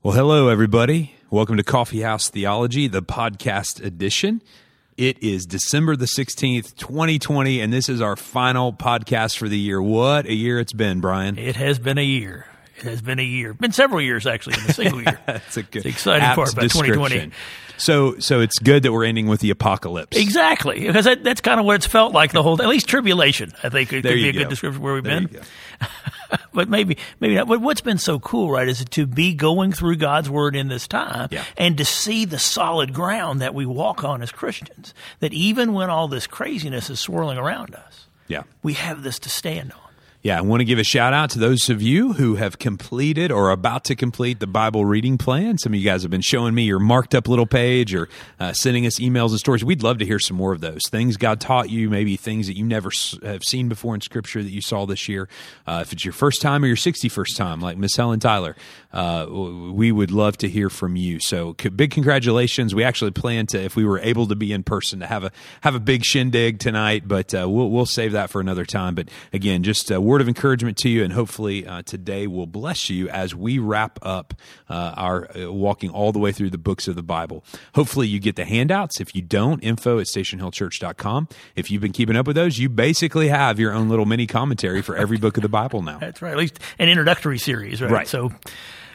Well, hello, everybody. Welcome to Coffee House Theology, the podcast edition. It is December the 16th, 2020, and this is our final podcast for the year. What a year it's been, Brian. It has been a year. It has been a year. Been several years, actually, in a single year. That's a good, the exciting part about 2020. So, so it's good that we're ending with the apocalypse. Exactly, because that, that's kind of what it's felt like the whole. At least tribulation, I think, it There could be a go. good description of where we've There been. but maybe maybe not. But what's been so cool, right, is to be going through God's word in this time Yeah. and to see the solid ground that we walk on as Christians. That even when all this craziness is swirling around us, Yeah. we have this to stand on. Yeah, I want to give a shout out to those of you who have completed or about to complete the Bible reading plan. Some of you guys have been showing me your marked up little page or uh, sending us emails and stories. We'd love to hear some more of those things God taught you, maybe things that you never have seen before in Scripture that you saw this year. Uh, if it's your first time or your 61st time, like Miss Helen Tyler, uh, we would love to hear from you. So c- big congratulations. We actually plan to, if we were able to be in person, to have a have a big shindig tonight, but uh, we'll we'll save that for another time. But again, just a word of encouragement to you, and hopefully uh, today will bless you as we wrap up uh, our uh, walking all the way through the books of the Bible. Hopefully, you get the handouts. If you don't, info at stationhillchurch.com. If you've been keeping up with those, you basically have your own little mini commentary for every book of the Bible now. That's right. At least an introductory series, right? Right. So,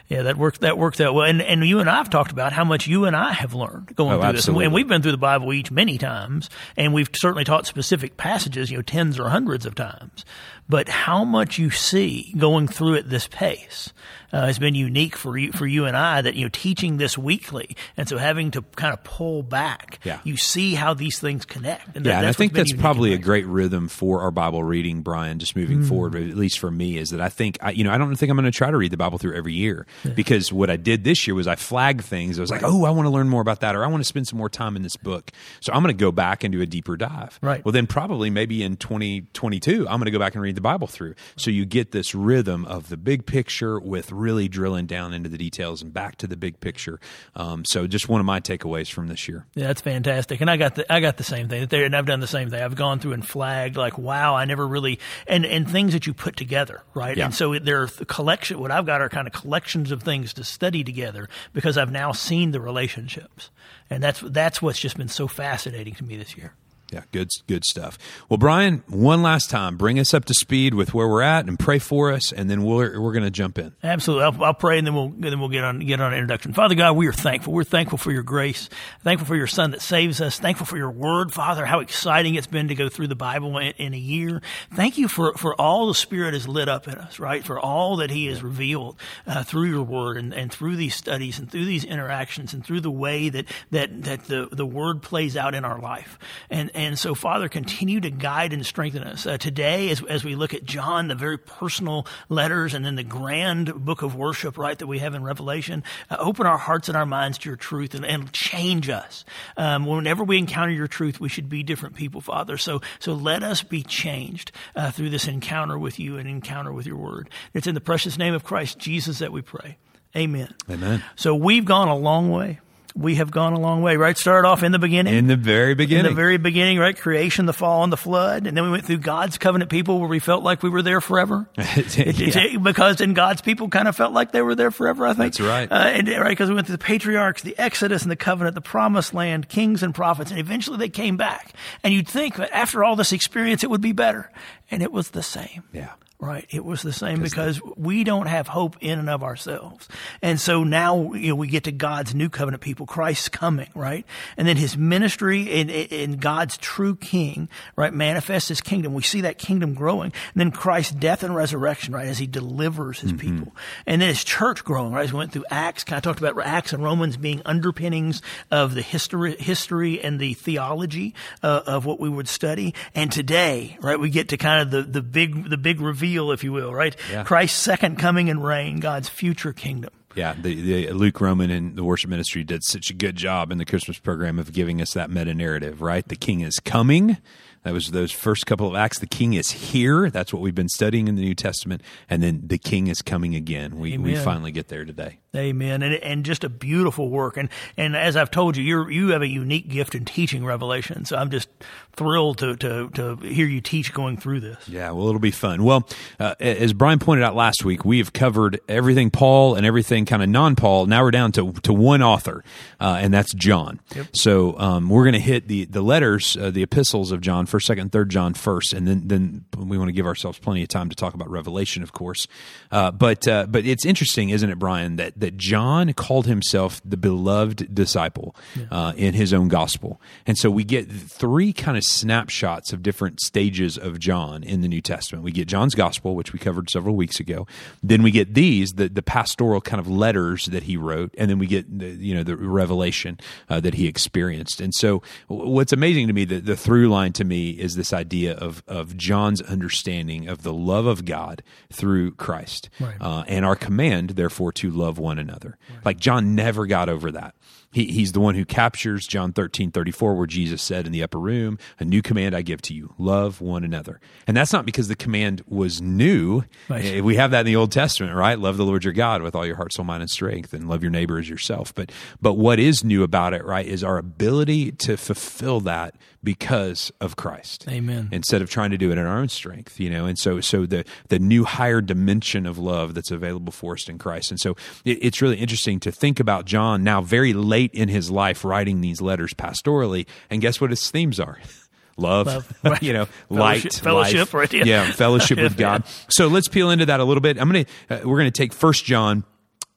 yeah, that worked. That worked out well. And and you and I have talked about how much you and I have learned going Oh, through this, and we've been through the Bible each many times, and we've certainly taught specific passages, you know, tens or hundreds of times. But how much you see going through at this pace uh, has been unique for you for you and I. That you know, teaching this weekly, and so having to kind of pull back, Yeah. you see how these things connect. And that- Yeah, and I think that's probably a great rhythm for our Bible reading, Brian. Just moving Mm. forward, at least for me, is that I think I, you know I don't think I'm going to try to read the Bible through every year because what I did this year was I flagged things. I was like, oh, I want to learn more about that, or I want to spend some more time in this book. So I'm going to go back and do a deeper dive. Right. Well, then probably maybe in 2022, I'm going to go back and read the Bible through. So you get this rhythm of the big picture with really drilling down into the details and back to the big picture. Um, so just one of my takeaways from this year. Yeah, that's fantastic. And I got the I got the same thing there, and I've done the same thing. I've gone through and flagged like, wow, I never really and and things that you put together, right? Yeah. And so there are the collection. What I've got are kind of collections of things to study together because I've now seen the relationships, and that's that's what's just been so fascinating to me this year. Yeah, good, good stuff. Well, Brian, one last time, bring us up to speed with where we're at, and pray for us, and then we're we're going to jump in. Absolutely. I'll, I'll pray and then we'll then we'll get on get on an introduction. Father God, we are thankful. We're thankful for your grace. Thankful for your Son that saves us. Thankful for your Word, Father. How exciting it's been to go through the Bible in, in a year. Thank you for for all the Spirit has lit up in us, right? For all that He has revealed uh, through your Word and, and through these studies and through these interactions and through the way that that that the the Word plays out in our life. And and so, Father, continue to guide and strengthen us uh, today as as we look at John, the very personal letters, and then the grand book of worship, right, that we have in Revelation. Uh, open our hearts and our minds to your truth and, and change us. Um, whenever we encounter your truth, we should be different people, Father. So so let us be changed uh, through this encounter with you and encounter with your Word. It's in the precious name of Christ Jesus that we pray. Amen. Amen. So we've gone a long way. We have gone a long way, right? Started off in the beginning. In the very beginning. in the very beginning, right? Creation, the fall, and the flood. And then we went through God's covenant people where we felt like we were there forever. It- it- Yeah. because in God's people kind of felt like they were there forever, I think. That's right. Uh, and, right, because we went through the patriarchs, the Exodus and the covenant, the promised land, kings and prophets, and eventually they came back. And you'd think that after all this experience, it would be better. And it was the same. yeah. Right. It was the same because we don't have hope in and of ourselves. And so now you know, we get to God's new covenant people, Christ's coming, right? And then his ministry in, in God's true king, right, manifests his kingdom. We see that kingdom growing. And then Christ's death and resurrection, right, as he delivers his people. And then his church growing, right? As we went through Acts, kind of talked about Acts and Romans being underpinnings of the history, history and the theology uh, of what we would study. And today, right, we get to kind of the, the big, the big reveal, if you will, right? Yeah. Christ's second coming and reign, God's future kingdom. Yeah, the, the Luke Roman and the worship ministry did such a good job in the Christmas program of giving us that meta narrative, right? The king is coming. That was those first couple of acts. The king is here. That's what we've been studying in the New Testament. And then the king is coming again. We, we finally get there today. Amen. And, and just a beautiful work. And, and as I've told you, you you have a unique gift in teaching Revelation. So I'm just thrilled to, to, to hear you teach going through this. Yeah, well, it'll be fun. Well, uh, as Brian pointed out last week, we have covered everything Paul and everything kind of non Paul. Now we're down to, to one author, uh, and that's John. Yep. So um, we're going to hit the, the letters, uh, the epistles of John, first, second, third John first, and then, then we want to give ourselves plenty of time to talk about Revelation, of course. Uh, but uh, but it's interesting, isn't it, Brian, that, that John called himself the beloved disciple yeah. Uh, in his own gospel. And so we get three kind of snapshots of different stages of John in the New Testament. We get John's gospel, which we covered several weeks ago. Then we get these, the, the pastoral kind of letters that he wrote, and then we get the, you know the revelation uh, that he experienced. And so, what's amazing to me, the, the through line to me is this idea of of John's understanding of the love of God through Christ, right. uh, and our command, therefore, to love one another. Right. Like John never got over that. He, he's the one who captures John 13, 34, where Jesus said in the upper room, A new command I give to you love one another. And that's not because the command was new. Right. Eh, we have that in the Old Testament, right? Love the Lord your God with all your heart, soul, mind, and strength, and love your neighbor as yourself. But, but what is new about it, right, is our ability to fulfill that because of Christ. Amen. Instead of trying to do it in our own strength, you know. And so, so the the new higher dimension of love that's available for us in Christ. And so, it, it's really interesting to think about John now, very late in his life, writing these letters pastorally. And guess what his themes are? Love, Love right. you know, light, fellowship, life. right? Yeah. yeah, fellowship with God. So let's peel into that a little bit. I'm gonna uh, we're gonna take First John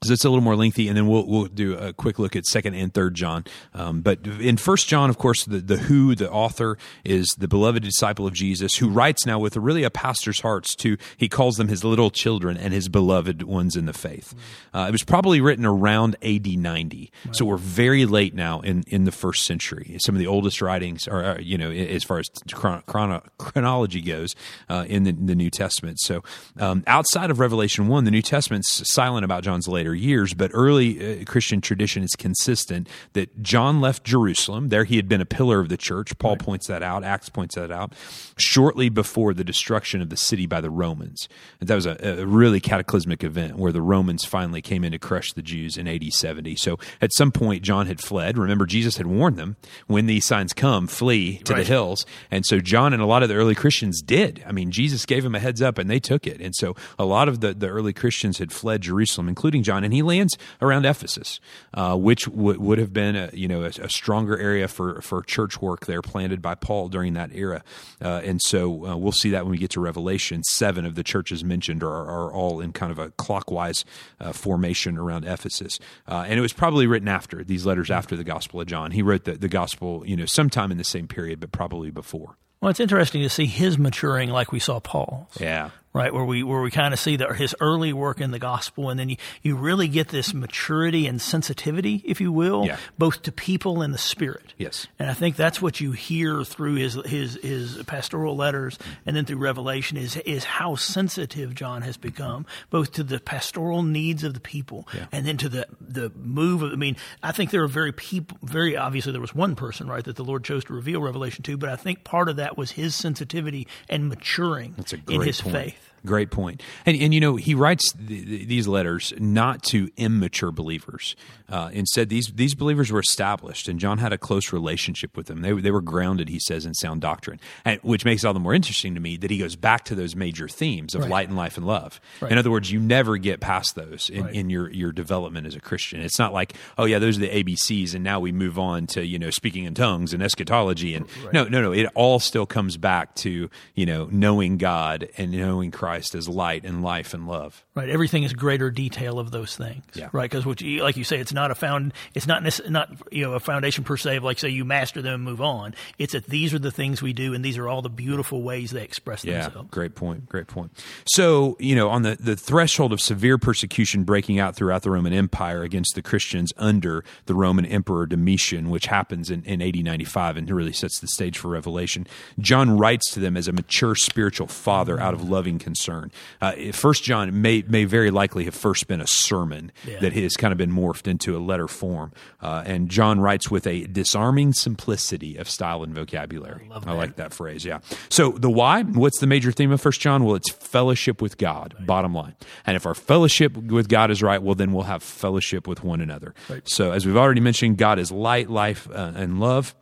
so it's a little more lengthy, and then we'll we'll do a quick look at second and third John. Um, but in First John, of course, the the who the author is the beloved disciple of Jesus, who writes now with a, really a pastor's hearts to he calls them his little children and his beloved ones in the faith. Uh, it was probably written around AD ninety, so we're very late now in in the first century. Some of the oldest writings are you know as far as chron- chrono- chronology goes uh, in the, the, New Testament. So um, outside of Revelation one, the New Testament's silent about John's later years, but early uh, Christian tradition is consistent that John left Jerusalem. There he had been a pillar of the church. Paul right. points that out. Acts points that out. Shortly before the destruction of the city by the Romans. And that was a, a really cataclysmic event where the Romans finally came in to crush the Jews in AD 70. So at some point, John had fled. Remember, Jesus had warned them when these signs come, flee to right. the hills. And so John and a lot of the early Christians did. I mean, Jesus gave them a heads up and they took it. And so a lot of the, the early Christians had fled Jerusalem, including John and he lands around Ephesus, uh, which w- would have been a, you know a, a, stronger area for for church work there planted by Paul during that era, uh, and so uh, we'll see that when we get to Revelation. Seven of the churches mentioned are, are all in kind of a clockwise uh, formation around Ephesus, uh, and it was probably written after these letters after the Gospel of John. He wrote the, the Gospel you know sometime in the same period, but probably before. Well, it's interesting to see his maturing like we saw Paul's. Yeah right? Where we where we kind of see that his early work in the gospel, and then you, you really get this maturity and sensitivity, if you will, yeah. both to people and the spirit. Yes, and I think that's what you hear through his his his pastoral letters, and then through Revelation is is how sensitive John has become, both to the pastoral needs of the people, yeah. and then to the the move of. I mean, I think there are very people, very obviously there was one person, right, that the Lord chose to reveal Revelation to, but I think part of that was his sensitivity and maturing in his point. faith. Great point. And, and you know, he writes th- these letters not to immature believers. Uh, instead, these, these believers were established, and John had a close relationship with them. They, they were grounded, he says, in sound doctrine, and, which makes it all the more interesting to me that he goes back to those major themes of right. light and life and love. Right. In other words, you never get past those in, right. in your, your development as a Christian. It's not like, oh, yeah, those are the ABCs, and now we move on to, you know, speaking in tongues and eschatology. And no, no, no. It all still comes back to, you know, knowing God and knowing Christ Christ as light and life and love. Right. Everything is greater detail of those things. Yeah. Right. Because you, like you say, it's not a found. It's not not you know a foundation per se of like say you master them and move on. It's that these are the things we do, and these are all the beautiful ways they express yeah, themselves. Great point. Great point. So you know, on the the threshold of severe persecution breaking out throughout the Roman Empire against the Christians under the Roman Emperor Domitian, which happens in, in AD 95 and really sets the stage for Revelation. John writes to them as a mature spiritual father out of loving concern concern. Uh, First John may may very likely have first been a sermon Yeah. that has kind of been morphed into a letter form. Uh, and John writes with a disarming simplicity of style and vocabulary. I, like that phrase. Yeah. So the why? What's the major theme of First John? Well, it's fellowship with God. Bottom line. And if our fellowship with God is right, well, then we'll have fellowship with one another. So as we've already mentioned, God is light, life, uh, and love.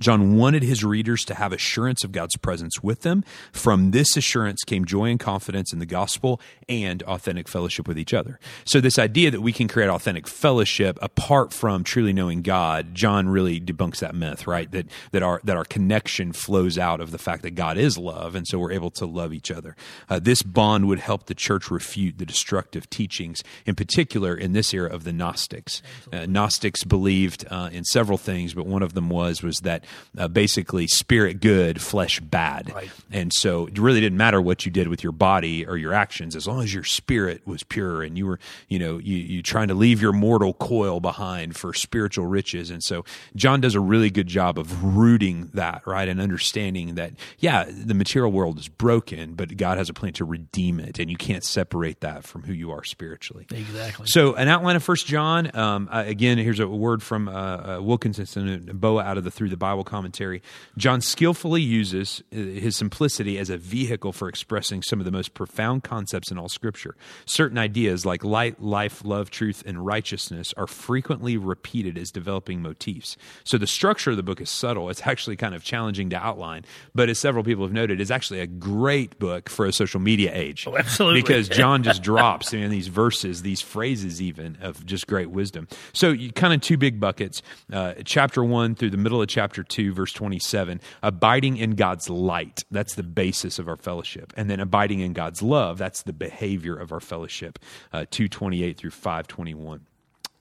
John wanted his readers to have assurance of God's presence with them. From this assurance came joy and confidence in the gospel and authentic fellowship with each other. So, this idea that we can create authentic fellowship apart from truly knowing God, John really debunks that myth, right? That that our that our connection flows out of the fact that God is love, and so we're able to love each other. Uh, this bond would help the church refute the destructive teachings, in particular in this era of the Gnostics. Uh, Gnostics believed uh, in several things, but one of them was was that uh, basically spirit good, flesh bad, Right. and so it really didn't matter what you did with your body or your actions, as long as your spirit was pure and you were, you know, you you trying to leave your mortal coil behind for spiritual riches. And so John does a really good job of rooting that right and understanding that yeah, the material world is broken, but God has a plan to redeem it, and you can't separate that from who you are spiritually. Exactly. So, an outline of First John. Um, uh, again, here's a word from uh, uh, Wilkinson and Boa out of the Through the Bible commentary. John skillfully uses his simplicity as a vehicle for expressing some of the most profound concepts in all Scripture. Certain ideas like light, life, love, truth, and righteousness are frequently repeated as developing motifs. So, the structure of the book is subtle. It's actually kind of challenging to outline, but as several people have noted, it's actually a great book for a social media age. Oh, absolutely. Because John just drops in these verses, these phrases, even of just great wisdom. So, you, kind of two big buckets. Uh, chapter one through the middle of chapter two, verse 27, abiding in God's light. That's the basis of our fellowship. And then abiding in God's love. That's the behavior of our fellowship. Uh, 228 through 521.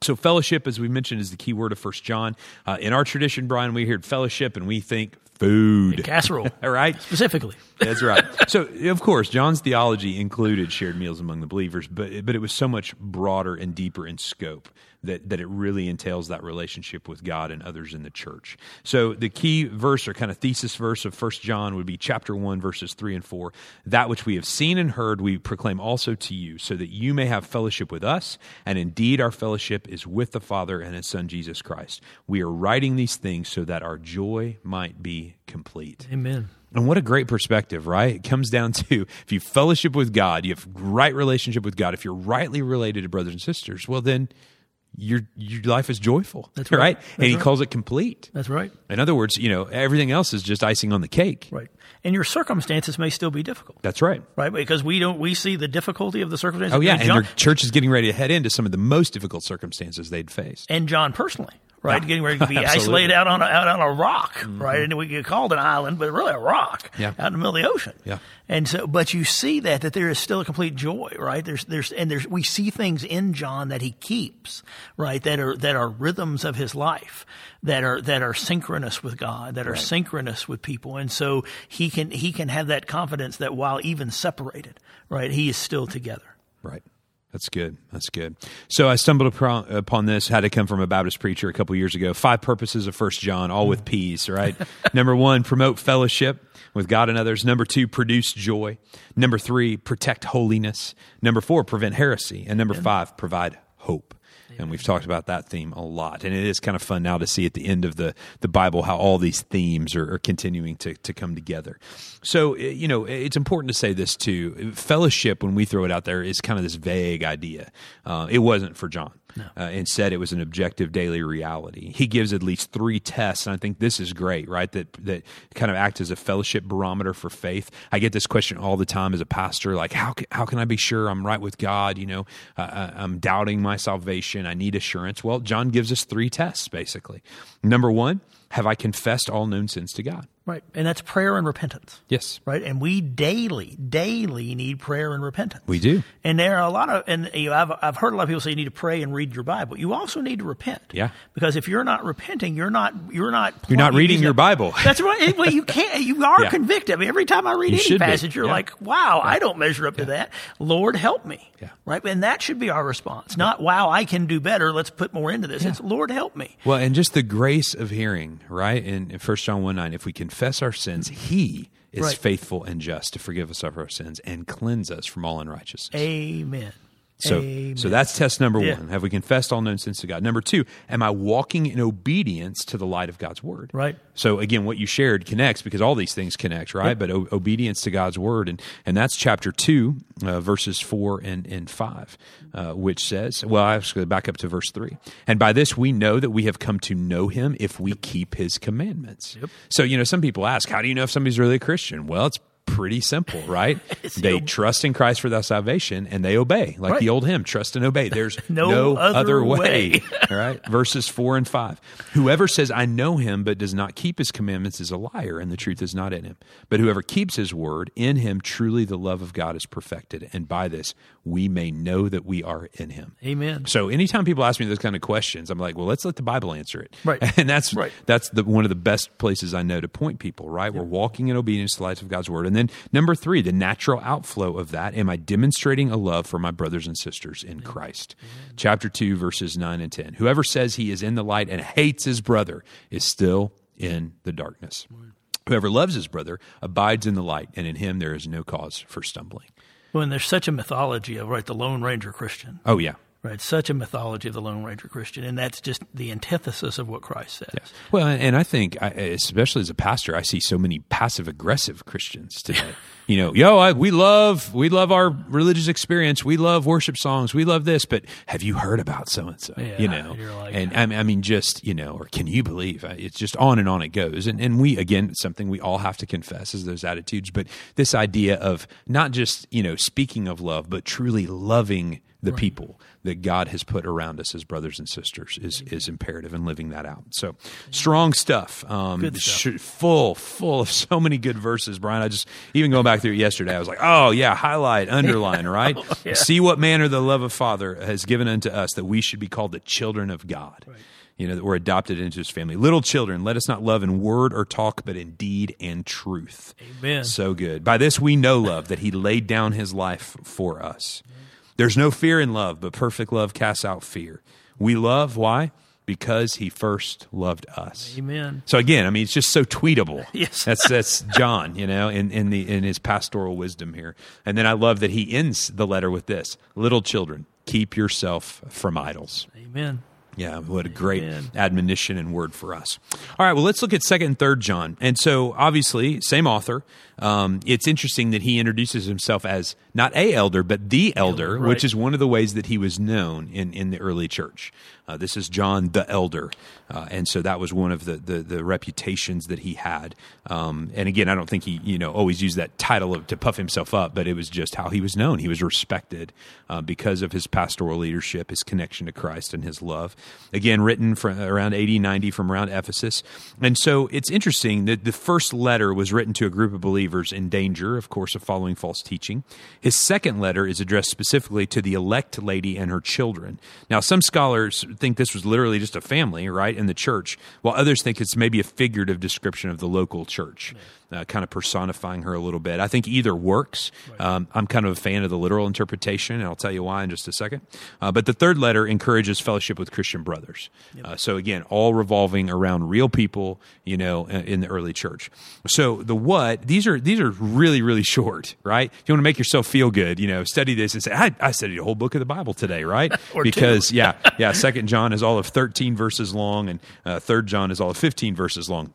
So fellowship, as we mentioned, is the key word of First John. Uh, in our tradition, Brian, we hear fellowship and we think food. Casserole. All right. Specifically. That's right. So, of course, John's theology included shared meals among the believers, but but it was so much broader and deeper in scope that that it really entails that relationship with God and others in the church. So, the key verse or kind of thesis verse of First John would be chapter one, verses three and four. That which we have seen and heard, we proclaim also to you, so that you may have fellowship with us, and indeed our fellowship is with the Father and His Son Jesus Christ. We are writing these things so that our joy might be complete. Amen. And what a great perspective, right? It comes down to if you fellowship with God, you have right relationship with God. If you're rightly related to brothers and sisters, well, then your your life is joyful, That's right. right? That's and He right. calls it complete. That's right. In other words, you know, everything else is just icing on the cake. Right. And your circumstances may still be difficult. That's right. Right, because we don't we see the difficulty of the circumstances. Oh yeah, and John, their church is getting ready to head into some of the most difficult circumstances they'd faced. and John personally, right, Yeah. getting ready to be Mm-hmm. isolated out on a, out on a rock, right, and we get called an island, but really a rock, Yeah. out in the middle of the ocean. Yeah. And so, but you see that that there is still a complete joy, right? There's there's and there's we see things in John that he keeps, right, that are that are rhythms of his life, that are that are synchronous with God, that are synchronous with people, and so he can he can have that confidence that while even separated, right, he is still together. Right. That's good. That's good. So I stumbled upon, upon this. Had to come from a Baptist preacher a couple years ago. Five purposes of First John, all with P's. Right. Number one, promote fellowship with God and others. Number two, produce joy. Number three, protect holiness. Number four, prevent heresy. And number five, provide hope. And we've talked about that theme a lot. And it is kind of fun now to see at the end of the, the Bible how all these themes are, are continuing to, to come together. So, eh, you know, it's important to say this too. Fellowship, when we throw it out there, is kind of this vague idea. Uh, it wasn't for John. Uh, instead, it was an objective daily reality. He gives at least three tests, and I think this is great, right? That that kind of act as a fellowship barometer for faith. I get this question all the time as a pastor, like how can, how can I be sure I'm right with God? You know, uh, I'm doubting my salvation. I need assurance. Well, John gives us three tests basically. Number one, have I confessed all known sins to God? Right. And that's prayer and repentance. Yes, Right. And we daily, daily need prayer and repentance. we do. And there are a lot of, and you know, I've, I've heard a lot of people say you need to pray and read your Bible. You also need to repent. Yeah. Because if you're not repenting, you're not, you're not, You're not reading your Bible. That's right. Well, you can't, you are Yeah. convicted. I mean, every time I read You any should be. passage, you're Yeah. like, wow, I don't measure up to that. Lord, help me. Yeah. Right. And that should be our response. Not, wow, I can do better. Let's put more into this. It's, Lord, help me. Well, and just the grace of hearing, right? In, in 1 John 1 9, if we confess our sins, mm-hmm. He is Right. faithful and just to forgive us of our sins and cleanse us from all unrighteousness. Amen. So, Amen. so that's test number Yeah. one. Have we confessed all known sins to God? Number two, am I walking in obedience to the light of God's word? Right. So again, what you shared connects because all these things connect, right? But o- obedience to God's word, and and that's chapter two, uh, verses four and and five, uh, which says, well, I to back up to verse three, and by this we know that we have come to know Him if we keep His commandments. So you know, some people ask, how do you know if somebody's really a Christian? Well, it's pretty simple, right? they ob- trust in Christ for their salvation and they obey, like Right. the old hymn, trust and obey. There's No no, other other, way. way. All right. Verses four and five. Whoever says, I know him, but does not keep his commandments is a liar, and the truth is not in him. But whoever keeps his word, in him truly the love of God is perfected. And by this we may know that we are in him. Amen. So anytime people ask me those kind of questions, I'm like, well, let's let the Bible answer it. Right. And that's Right. that's the one of the best places I know to point people, right? We're walking in obedience to the light of God's word. And then number three, the natural outflow of that, am I demonstrating a love for my brothers and sisters in Christ? Chapter two, verses nine and ten. Whoever says he is in the light and hates his brother is still in the darkness. Whoever loves his brother abides in the light, and in him there is no cause for stumbling. When there's such a mythology of right the Lone Ranger Christian, Oh yeah. Right? Such a mythology of the Lone Ranger Christian, and that's just the antithesis of what Christ says. Well, and I think, I- especially as a pastor, I see so many passive aggressive Christians today. you know, yo, I, we love we love our religious experience. We love worship songs. We love this. But have you heard about so and so? You know, like- and I mean, I mean, just you know, or can you believe? It's just on and on it goes. And and we again, something we all have to confess is those attitudes. But this idea of not just you know speaking of love, but truly loving the people that God has put around us as brothers and sisters is is imperative in living that out. So strong stuff. Um, stuff. full full of so many good verses, Brian. I just even going back through it yesterday, I was like, oh yeah, highlight, underline, right? See what manner the love of Father has given unto us that we should be called the children of God. You know, that we're adopted into his family. Little children, let us not love in word or talk, but in deed and truth. Amen. So good. By this we know love, that he laid down his life for us. There's no fear in love, but perfect love casts out fear. We love, why? Because he first loved us. Amen. So again, I mean, it's just so tweetable. Yes. that's that's John, you know, in in the in his pastoral wisdom here. And then I love that he ends the letter with this: "Little children, keep yourself from idols." Amen. Yeah, what a great Amen. admonition and word for us. All right, well, let's look at second and third John. And so, obviously, same author. Um, it's interesting that he introduces himself as not a elder, but the elder, right. which is one of the ways that he was known in, in the early church. Uh, this is John the elder, uh, and so that was one of the the, the reputations that he had. Um, and again, I don't think he you know always used that title of, to puff himself up, but it was just how he was known. He was respected uh, because of his pastoral leadership, his connection to Christ, and his love. Again, written from around 80, 90 from around Ephesus. And so it's interesting that the first letter was written to a group of believers in danger, of course, of following false teaching. His second letter is addressed specifically to the elect lady and her children. Now, some scholars think this was literally just a family, right, in the church, while others think it's maybe a figurative description of the local church. Uh, kind of personifying her a little bit. I think either works. Um, I'm kind of a fan of the literal interpretation, and I'll tell you why in just a second. Uh, but the third letter encourages fellowship with Christian brothers. Uh, so again, all revolving around real people, you know, in in the early church. So the what these are these are really really short, right? If you want to make yourself feel good, you know, study this and say, I, I studied a whole book of the Bible today, right? Because yeah, yeah. Second John is all of 13 verses long, and uh, Third John is all of 15 verses long.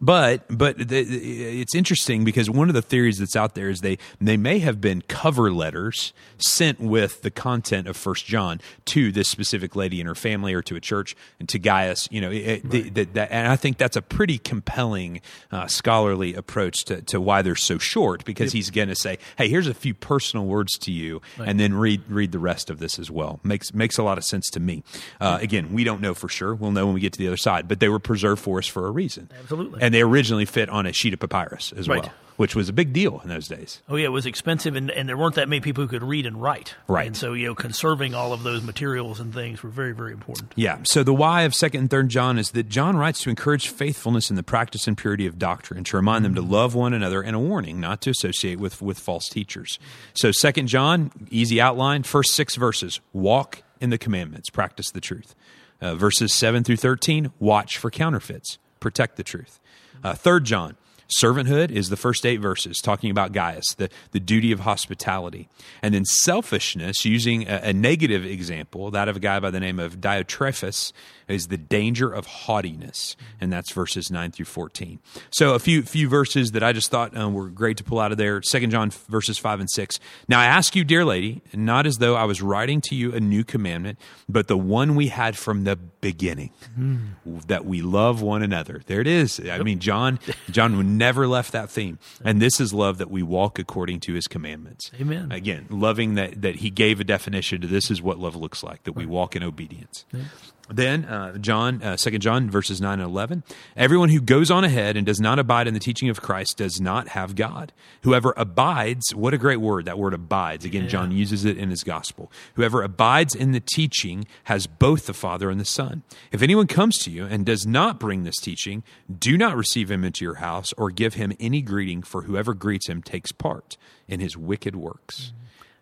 But but the, the- it's interesting because one of the theories that's out there is they they may have been cover letters sent with the content of First John to this specific lady and her family, or to a church, and to Gaius. You know, it, the, the, that, and I think that's a pretty compelling uh, scholarly approach to, to why they're so short because he's going to say, "Hey, here's a few personal words to you," and then read read the rest of this as well. makes makes a lot of sense to me. Uh, again, we don't know for sure. We'll know when we get to the other side, but they were preserved for us for a reason. Absolutely. And they originally fit on a sheet of papyrus as Right. well, which was a big deal in those days. Oh yeah, it was expensive, and, and there weren't that many people who could read and write. Right. And so you know, conserving all of those materials and things were very very important. Yeah. So the why of Second and Third John is that John writes to encourage faithfulness in the practice and purity of doctrine, to remind them to love one another, and a warning not to associate with with false teachers. So Second John, easy outline, first six verses: walk in the commandments, practice the truth. Uh, verses seven through thirteen: watch for counterfeits, protect the truth. Uh, Third John. Servanthood is the first eight verses talking about Gaius, the, the duty of hospitality. And then selfishness, using a, a negative example, that of a guy by the name of Diotrephes, is the danger of haughtiness. And that's verses 9 through 14. So a few few verses that I just thought um, were great to pull out of there. Second John verses 5 and 6. Now I ask you, dear lady, not as though I was writing to you a new commandment, but the one we had from the beginning, mm. that we love one another. There it is. I mean, John John never left that theme. And this is love that we walk according to his commandments. Amen. Again, loving that that he gave a definition to this is what love looks like, that we walk in obedience. Yeah. Then, uh, John, uh, 2 John, verses 9 and 11. Everyone who goes on ahead and does not abide in the teaching of Christ does not have God. Whoever abides, what a great word, that word abides. Again, yeah. John uses it in his gospel. Whoever abides in the teaching has both the Father and the Son. If anyone comes to you and does not bring this teaching, do not receive him into your house or give him any greeting, for whoever greets him takes part in his wicked works. Mm-hmm.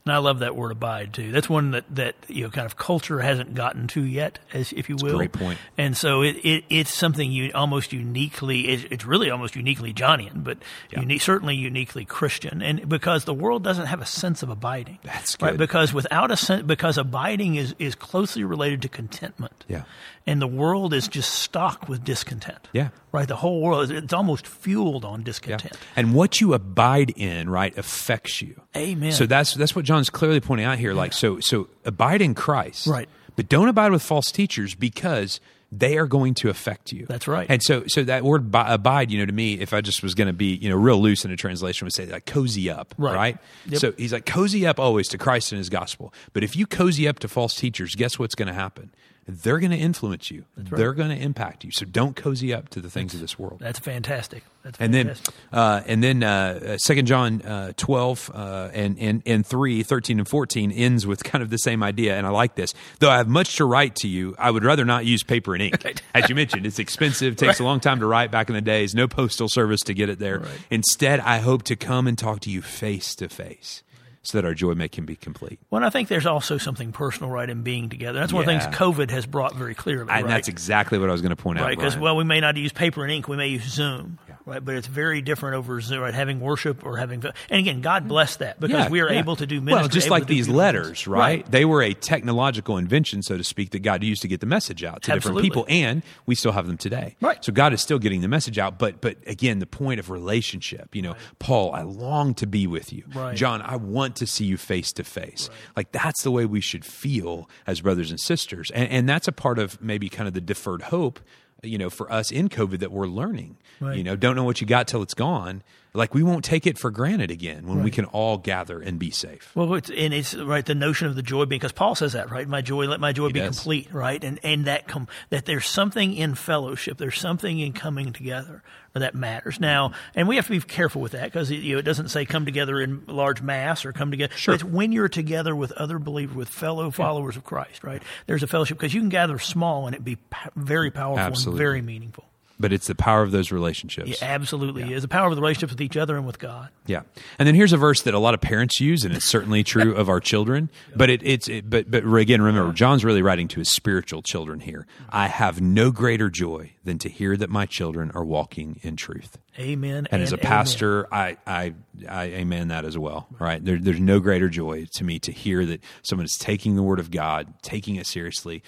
And I love that word abide too. That's one that, that you know kind of culture hasn't gotten to yet, as if you will. great point. And so it, it it's something you almost uniquely. It's, it's really almost uniquely Johnian, but yeah. unique, certainly uniquely Christian. And because the world doesn't have a sense of abiding. That's good. Right? Because without a sense, because abiding is is closely related to contentment. Yeah and the world is just stocked with discontent. Yeah. Right? The whole world, it's almost fueled on discontent. Yeah. And what you abide in, right, affects you. Amen. So that's that's what John's clearly pointing out here. Yeah. Like, so so abide in Christ. Right. But don't abide with false teachers because they are going to affect you. That's right. And so, so that word abide, you know, to me, if I just was going to be, you know, real loose in a translation, would say like cozy up, right? right? Yep. So he's like cozy up always to Christ and His gospel. But if you cozy up to false teachers, guess what's going to happen? They're going to influence you. Right. They're going to impact you. So don't cozy up to the things that's, of this world. That's fantastic. That's fantastic. and then, uh, and then uh, Second John uh, twelve uh, and and and three, 13 and fourteen ends with kind of the same idea. And I like this. Though I have much to write to you, I would rather not use paper and ink. Right. As you mentioned, it's expensive. Takes right. a long time to write. Back in the days, no postal service to get it there. Instead, I hope to come and talk to you face to face so that our joy may can be complete. Well, I think there's also something personal, right, in being together. That's one yeah. of the things COVID has brought very clearly. And right? that's exactly what I was going to point out. Right, because well, we may not use paper and ink, we may use Zoom right? But it's very different over Zoom, right? Having worship or having, and again, God mm-hmm. bless that because yeah, we are yeah. able to do ministry. Well, just like these letters, right? right? They were a technological invention, so to speak, that God used to get the message out to Absolutely. different people, and we still have them today. Right. So God is still getting the message out, but but again, the point of relationship. You know, right. Paul, I long to be with you. Right. John, I want to see you face to face. Like that's the way we should feel as brothers and sisters, and, and that's a part of maybe kind of the deferred hope you know, for us in COVID that we're learning. Right. You know, don't know what you got till it's gone. Like we won't take it for granted again when right. we can all gather and be safe. Well, it's, and it's right the notion of the joy because Paul says that right. My joy, let my joy he be does. complete, right? And and that com- that there's something in fellowship. There's something in coming together that matters. Now, and we have to be careful with that because it, you know, it doesn't say come together in large mass or come together. Sure. It's when you're together with other believers, with fellow followers yeah. of Christ, right? There's a fellowship because you can gather small and it be very powerful Absolutely. and very meaningful but it's the power of those relationships. Yeah, absolutely yeah. is the power of the relationships with each other and with God. Yeah, and then here's a verse that a lot of parents use, and it's certainly true of our children. But it, it's it, but but again, remember, John's really writing to his spiritual children here. I have no greater joy than to hear that my children are walking in truth. Amen. And, and as a pastor, I, I I amen that as well. Right? There, there's no greater joy to me to hear that someone is taking the word of God, taking it seriously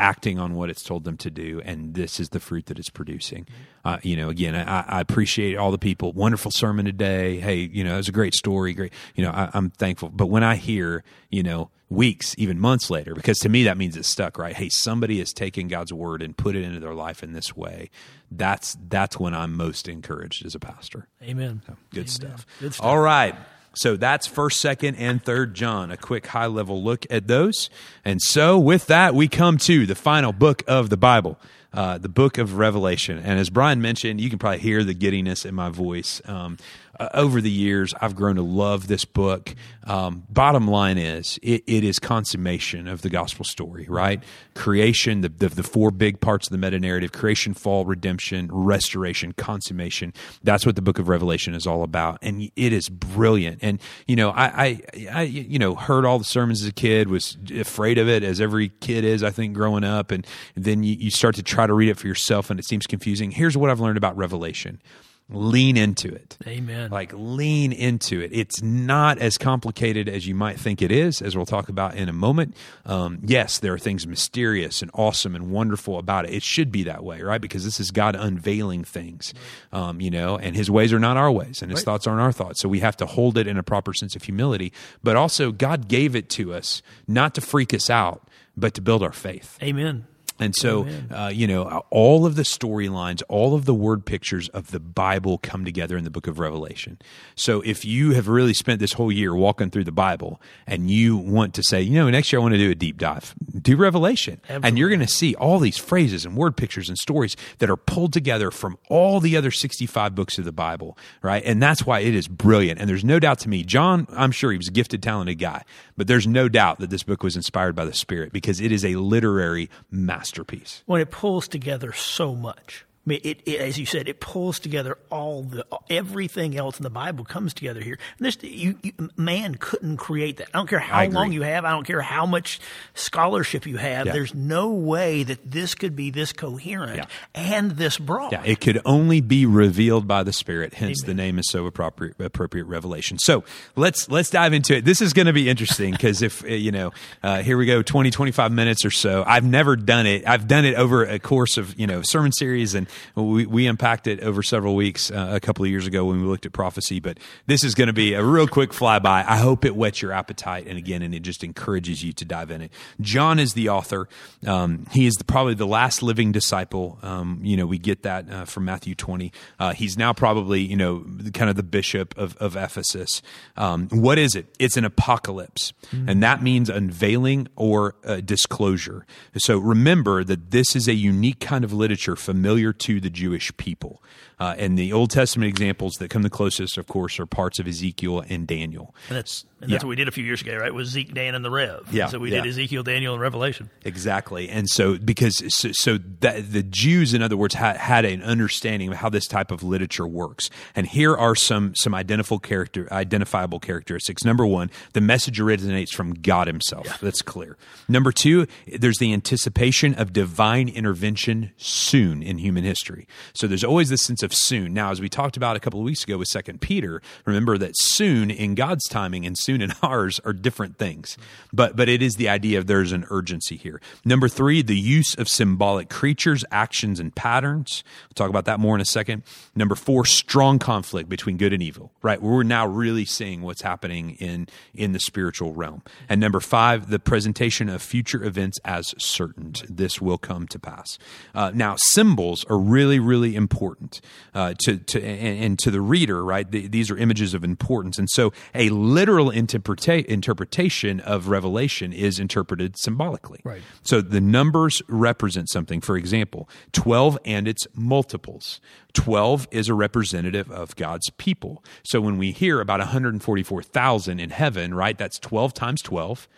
acting on what it's told them to do, and this is the fruit that it's producing. Uh, you know, again, I, I, appreciate all the people. Wonderful sermon today. Hey, you know, it was a great story. Great, you know, I, I'm thankful. But when I hear, you know, weeks, even months later, because to me that means it's stuck. Right? Hey, somebody has taken God's word and put it into their life in this way. That's that's when I'm most encouraged as a pastor. Amen. So, good, Amen. Stuff. good stuff. All right. So that's first, second, and third John. A quick high level look at those. And so with that, we come to the final book of the Bible. Uh, the book of Revelation. And as Brian mentioned, you can probably hear the giddiness in my voice. Um, uh, over the years, I've grown to love this book. Um, bottom line is, it, it is consummation of the gospel story, right? Creation, the, the, the four big parts of the meta narrative: creation, fall, redemption, restoration, consummation. That's what the book of Revelation is all about, and it is brilliant. And you know, I, I, I you know, heard all the sermons as a kid, was afraid of it, as every kid is, I think, growing up, and then you, you start to try to read it for yourself, and it seems confusing. Here's what I've learned about Revelation lean into it. Amen. Like lean into it. It's not as complicated as you might think it is, as we'll talk about in a moment. Um, yes, there are things mysterious and awesome and wonderful about it. It should be that way, right? Because this is God unveiling things, um, you know, and His ways are not our ways, and His Right. thoughts aren't our thoughts. So we have to hold it in a proper sense of humility. But also, God gave it to us not to freak us out, but to build our faith. Amen. And so, uh, you know, all of the storylines, all of the word pictures of the Bible come together in the book of Revelation. So if you have really spent this whole year walking through the Bible and you want to say, you know, next year I want to do a deep dive, do Revelation. And you're going to see all these phrases and word pictures and stories that are pulled together from all the other 65 books of the Bible, right? And that's why it is brilliant. And there's no doubt to me, John, I'm sure he was a gifted, talented guy, but there's no doubt that this book was inspired by the Spirit because it is a literary masterpiece. when it pulls together so much. I mean, it, it, as you said, it pulls together all the everything else in the Bible comes together here. And this, you, you, man couldn't create that. I don't care how long you have. I don't care how much scholarship you have. Yeah. There's no way that this could be this coherent Yeah. and this broad. Yeah, it could only be revealed by the Spirit. Hence, the name is so appropriate. Appropriate revelation. So let's let's dive into it. This is going to be interesting because if uh, you know, uh, here we go, 20, 25 minutes or so. I've never done it. I've done it over a course of you know sermon series, and we we unpacked it over several weeks uh, a couple of years ago when we looked at prophecy. But this is going to be a real quick flyby. I hope it whets your appetite, and again, and it just encourages you to dive in it. John is the author. Um, he is the, probably the last living disciple. Um, you know, we get that uh, from Matthew 20. Uh, he's now probably, you know, kind of the bishop of, of Ephesus. Um, what is it? It's an apocalypse. And that means unveiling or uh, disclosure. So remember that this is a unique kind of literature familiar to the Jewish people. Uh, and the Old Testament examples that come the closest, of course, are parts of Ezekiel and Daniel. And that's and that's Yeah. what we did a few years ago, right? Was Zeke, Dan, and the Rev. Yeah, So we yeah. did Ezekiel, Daniel, and Revelation. Exactly, and so because so, so that the Jews, in other words, had, had an understanding of how this type of literature works. And here are some some identifiable character identifiable characteristics. Number one, the message originates from God Himself. That's clear. Number two, there's the anticipation of divine intervention soon in human history. So there's always this sense of soon. Now, as we talked about a couple of weeks ago with Second Peter, remember that soon in God's timing and soon in ours are different things. But but it is the idea of there's an urgency here. Number three, the use of symbolic creatures, actions, and patterns. We'll talk about that more in a second. Number four, strong conflict between good and evil. Right, we're now really seeing what's happening in in the spiritual realm. And number five, the presentation of future events as certain. This will come to pass. Uh, now, symbols are really really important uh, to to and, and to the reader. Right, The- these are images of importance, and so a literal interpreta- interpretation of Revelation is interpreted symbolically. Right. So the numbers represent something. For example, 12 and its multiples. 12 is a representative of God's people. So when we hear about 144,000 in heaven, right, that's 12 times 12.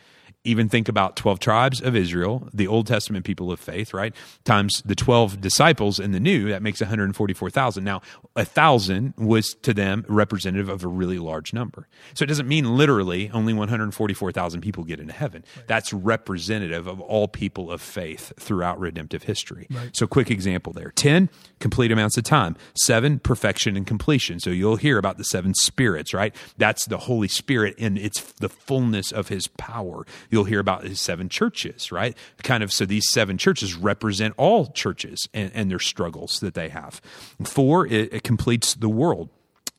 Even think about 12 tribes of Israel, the Old Testament people of faith, right? Times the 12 disciples in the New, that makes 144,000. Now, a thousand was to them representative of a really large number. So it doesn't mean literally only 144,000 people get into heaven. That's representative of all people of faith throughout redemptive history. So, quick example there 10, complete amounts of time. Seven, perfection and completion. So, you'll hear about the seven spirits, right? That's the Holy Spirit in its the fullness of his power. You'll hear about his seven churches, right? Kind of so these seven churches represent all churches and, and their struggles that they have. Four, it, it completes the world.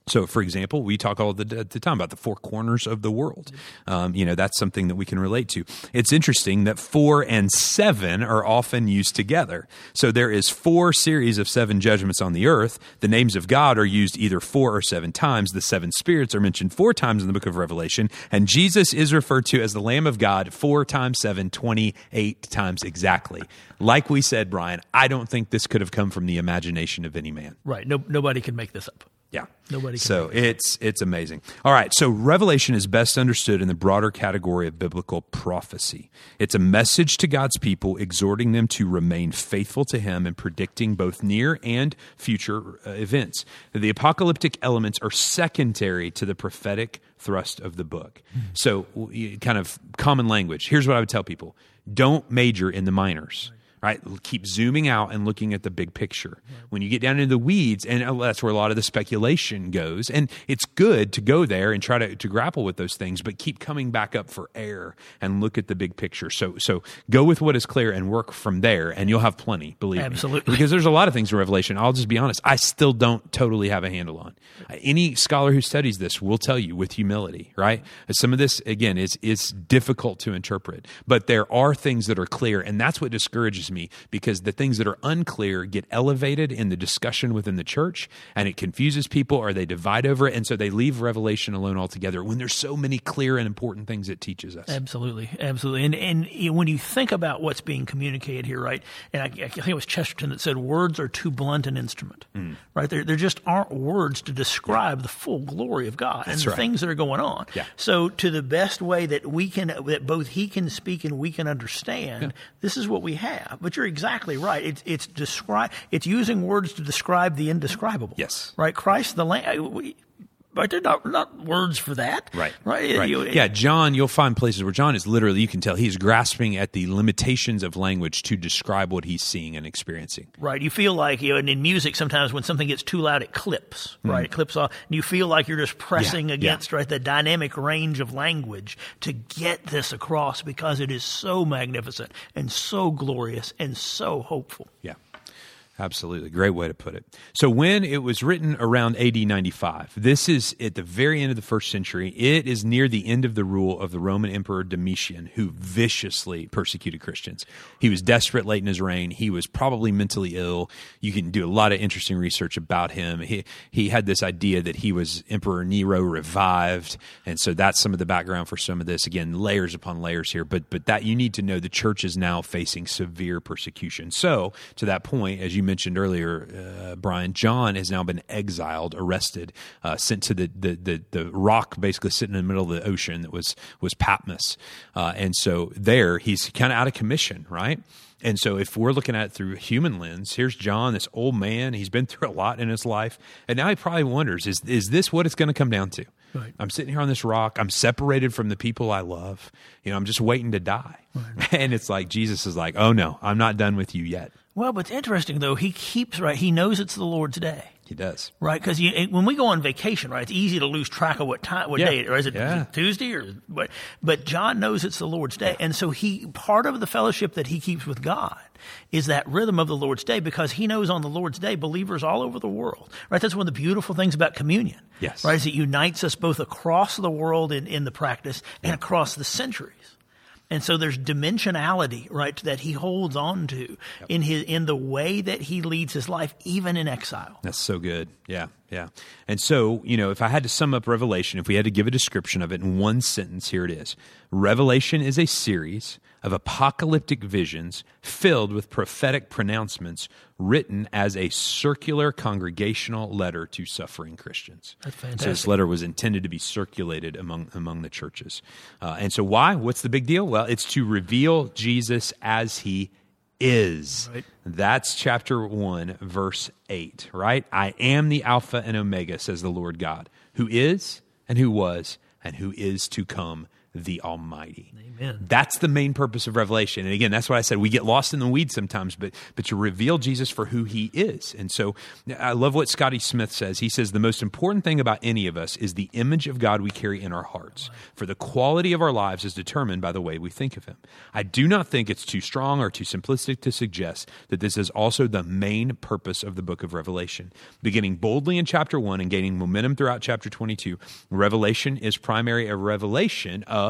So, for example, we talk all the, the time about the four corners of the world. Um, you know, that's something that we can relate to. It's interesting that four and seven are often used together. So there is four series of seven judgments on the earth. The names of God are used either four or seven times. The seven spirits are mentioned four times in the book of Revelation. And Jesus is referred to as the Lamb of God four times seven, 28 times exactly. Like we said, Brian, I don't think this could have come from the imagination of any man. Right. No, nobody can make this up. Yeah. Nobody can So it's it's amazing. All right. So Revelation is best understood in the broader category of biblical prophecy. It's a message to God's people, exhorting them to remain faithful to Him and predicting both near and future uh, events. The apocalyptic elements are secondary to the prophetic thrust of the book. So, kind of common language. Here's what I would tell people: Don't major in the minors right? Keep zooming out and looking at the big picture. When you get down into the weeds, and uh, that's where a lot of the speculation goes, and it's good to go there and try to, to grapple with those things, but keep coming back up for air and look at the big picture. So, so go with what is clear and work from there, and you'll have plenty, believe Absolutely. me. Because there's a lot of things in Revelation, I'll just be honest, I still don't totally have a handle on. Any scholar who studies this will tell you with humility, right? Some of this, again, is, is difficult to interpret, but there are things that are clear, and that's what discourages me because the things that are unclear get elevated in the discussion within the church and it confuses people or they divide over it and so they leave revelation alone altogether when there's so many clear and important things it teaches us Absolutely, absolutely. And and when you think about what's being communicated here, right? And I, I think it was Chesterton that said, "Words are too blunt an instrument." Mm. Right? There, there just aren't words to describe the full glory of God That's and the right. things that are going on. Yeah. So, to the best way that we can, that both He can speak and we can understand, yeah. this is what we have. But you're exactly right. It's it's describe. It's using words to describe the indescribable. Yes. Right. Christ, the Lamb. But they're not, not words for that. Right. Right. right. You, yeah. John, you'll find places where John is literally, you can tell he's grasping at the limitations of language to describe what he's seeing and experiencing. Right. You feel like, you know, and in music, sometimes when something gets too loud, it clips, mm. right? It clips off. And you feel like you're just pressing yeah. against, yeah. right, the dynamic range of language to get this across because it is so magnificent and so glorious and so hopeful. Yeah. Absolutely. Great way to put it. So, when it was written around AD 95, this is at the very end of the first century. It is near the end of the rule of the Roman Emperor Domitian, who viciously persecuted Christians. He was desperate late in his reign. He was probably mentally ill. You can do a lot of interesting research about him. He, he had this idea that he was Emperor Nero revived. And so, that's some of the background for some of this. Again, layers upon layers here. But, but that you need to know the church is now facing severe persecution. So, to that point, as you mentioned earlier, uh, Brian, John has now been exiled, arrested, uh, sent to the, the, the the rock, basically sitting in the middle of the ocean that was was Patmos, uh, and so there he's kind of out of commission, right? And so, if we're looking at it through a human lens, here's John, this old man. He's been through a lot in his life, and now he probably wonders: Is is this what it's going to come down to? Right. I'm sitting here on this rock. I'm separated from the people I love. You know, I'm just waiting to die. Right. And it's like Jesus is like, "Oh no, I'm not done with you yet." Well, but it's interesting though. He keeps right. He knows it's the Lord's day. He does, right? Because when we go on vacation, right, it's easy to lose track of what time, what yeah. day, or is it, yeah. is it Tuesday or but? But John knows it's the Lord's day, and so he part of the fellowship that he keeps with God is that rhythm of the Lord's day because he knows on the Lord's day believers all over the world, right? That's one of the beautiful things about communion, yes, right? Is it unites us both across the world in, in the practice and yeah. across the centuries. And so there's dimensionality, right, that he holds on to yep. in his in the way that he leads his life, even in exile. That's so good. Yeah, yeah. And so, you know, if I had to sum up Revelation, if we had to give a description of it in one sentence, here it is. Revelation is a series of apocalyptic visions filled with prophetic pronouncements written as a circular congregational letter to suffering Christians. That's fantastic. So this letter was intended to be circulated among among the churches. Uh, and so why? What's the big deal? Well, it's to reveal Jesus as he is. Right. That's chapter 1, verse 8, right? I am the Alpha and Omega, says the Lord God, who is and who was and who is to come, the Almighty. Amen. That's the main purpose of Revelation. And again, that's why I said we get lost in the weeds sometimes, but but to reveal Jesus for who he is. And so I love what Scotty Smith says. He says the most important thing about any of us is the image of God we carry in our hearts. For the quality of our lives is determined by the way we think of him. I do not think it's too strong or too simplistic to suggest that this is also the main purpose of the book of Revelation. Beginning boldly in chapter 1 and gaining momentum throughout chapter 22, Revelation is primarily a revelation of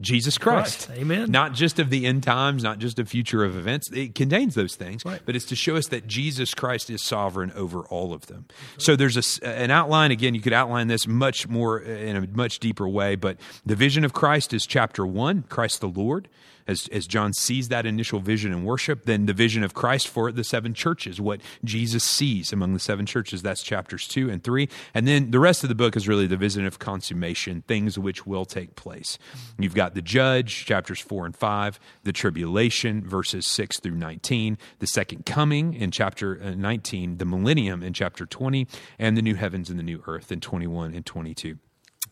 Jesus Christ. Christ. Amen. Not just of the end times, not just of future of events. It contains those things, Right. but it's to show us that Jesus Christ is sovereign over all of them. So there's a an outline. Again, you could outline this much more uh, in a much deeper way, but the vision of Christ is chapter one, Christ the Lord. As, as John sees that initial vision in worship, then the vision of Christ for the seven churches, what Jesus sees among the seven churches, that's chapters two and three. And then the rest of the book is really the vision of consummation, things which will take place. You've got the judge, chapters four and five, the tribulation, verses six through 19, the second coming in chapter uh, 19, the millennium in chapter 20, and the new heavens and the new earth in 21 and 22.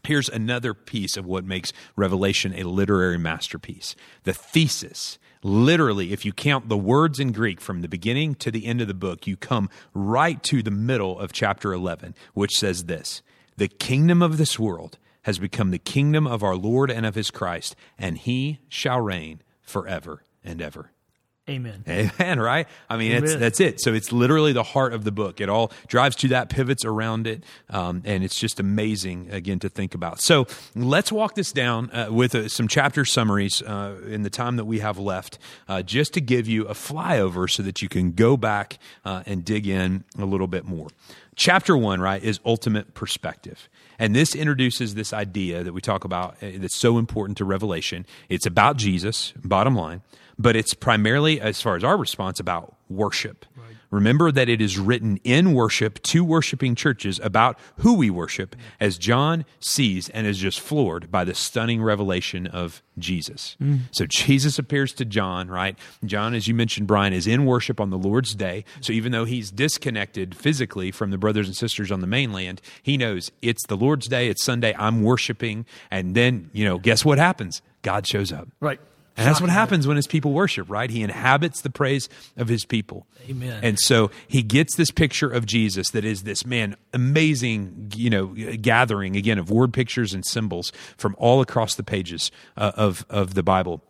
Here's another piece of what makes Revelation a literary masterpiece the thesis. Literally, if you count the words in Greek from the beginning to the end of the book, you come right to the middle of chapter 11, which says this The kingdom of this world has become the kingdom of our Lord and of his Christ, and he shall reign forever and ever. Amen. Amen. Right? I mean, Amen. it's, that's it. So it's literally the heart of the book. It all drives to that, pivots around it, um, and it's just amazing again to think about. So let's walk this down uh, with uh, some chapter summaries uh, in the time that we have left, uh, just to give you a flyover so that you can go back uh, and dig in a little bit more. Chapter one, right, is ultimate perspective. And this introduces this idea that we talk about uh, that's so important to Revelation. It's about Jesus, bottom line, but it's primarily, as far as our response, about worship. Remember that it is written in worship to worshiping churches about who we worship, as John sees and is just floored by the stunning revelation of Jesus. Mm. So Jesus appears to John, right? John, as you mentioned, Brian, is in worship on the Lord's day. So even though he's disconnected physically from the brothers and sisters on the mainland, he knows it's the Lord's day, it's Sunday, I'm worshiping. And then, you know, guess what happens? God shows up. Right. And that's what happens when his people worship, right? He inhabits the praise of his people. Amen. And so he gets this picture of Jesus that is this man amazing, you know, gathering again of word pictures and symbols from all across the pages uh, of of the Bible.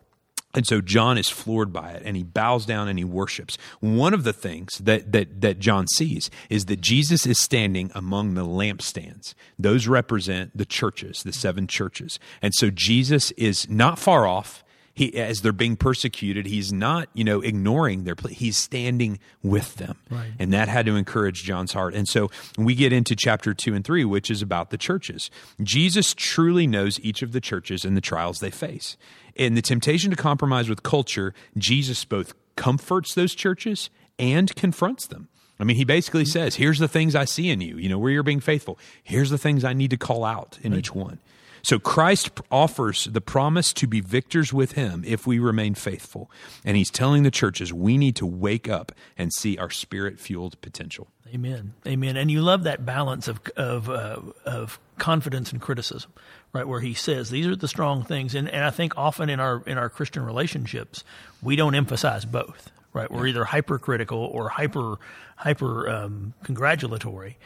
And so John is floored by it and he bows down and he worships. One of the things that, that, that John sees is that Jesus is standing among the lampstands. Those represent the churches, the seven churches. And so Jesus is not far off. He, as they're being persecuted, he's not, you know, ignoring their, pla- he's standing with them. Right. And that had to encourage John's heart. And so we get into chapter two and three, which is about the churches. Jesus truly knows each of the churches and the trials they face. In the temptation to compromise with culture, Jesus both comforts those churches and confronts them. I mean, he basically says, Here's the things I see in you, you know, where you're being faithful. Here's the things I need to call out in each one. So Christ offers the promise to be victors with him if we remain faithful. And he's telling the churches we need to wake up and see our spirit fueled potential. Amen. Amen. And you love that balance of of uh, of confidence and criticism, right? Where he says these are the strong things, and, and I think often in our in our Christian relationships we don't emphasize both, right? We're either hypercritical or hyper hyper um, congratulatory,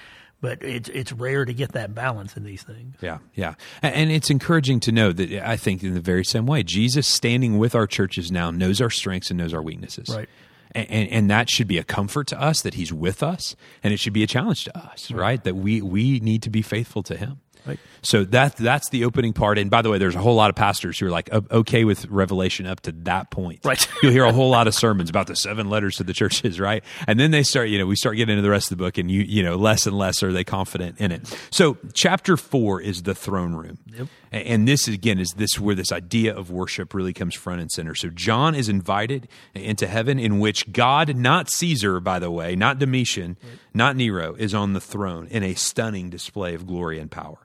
but it's it's rare to get that balance in these things. Yeah, yeah. And it's encouraging to know that I think in the very same way, Jesus standing with our churches now knows our strengths and knows our weaknesses. Right. And, and, and that should be a comfort to us that he's with us, and it should be a challenge to us, right? That we we need to be faithful to him. Right. So that that's the opening part. And by the way, there's a whole lot of pastors who are like okay with Revelation up to that point. Right. You'll hear a whole lot of sermons about the seven letters to the churches, right? And then they start, you know, we start getting into the rest of the book, and you you know, less and less are they confident in it. So chapter four is the throne room. Yep. And this again is this where this idea of worship really comes front and center. So John is invited into heaven, in which God, not Caesar, by the way, not Domitian, not Nero, is on the throne in a stunning display of glory and power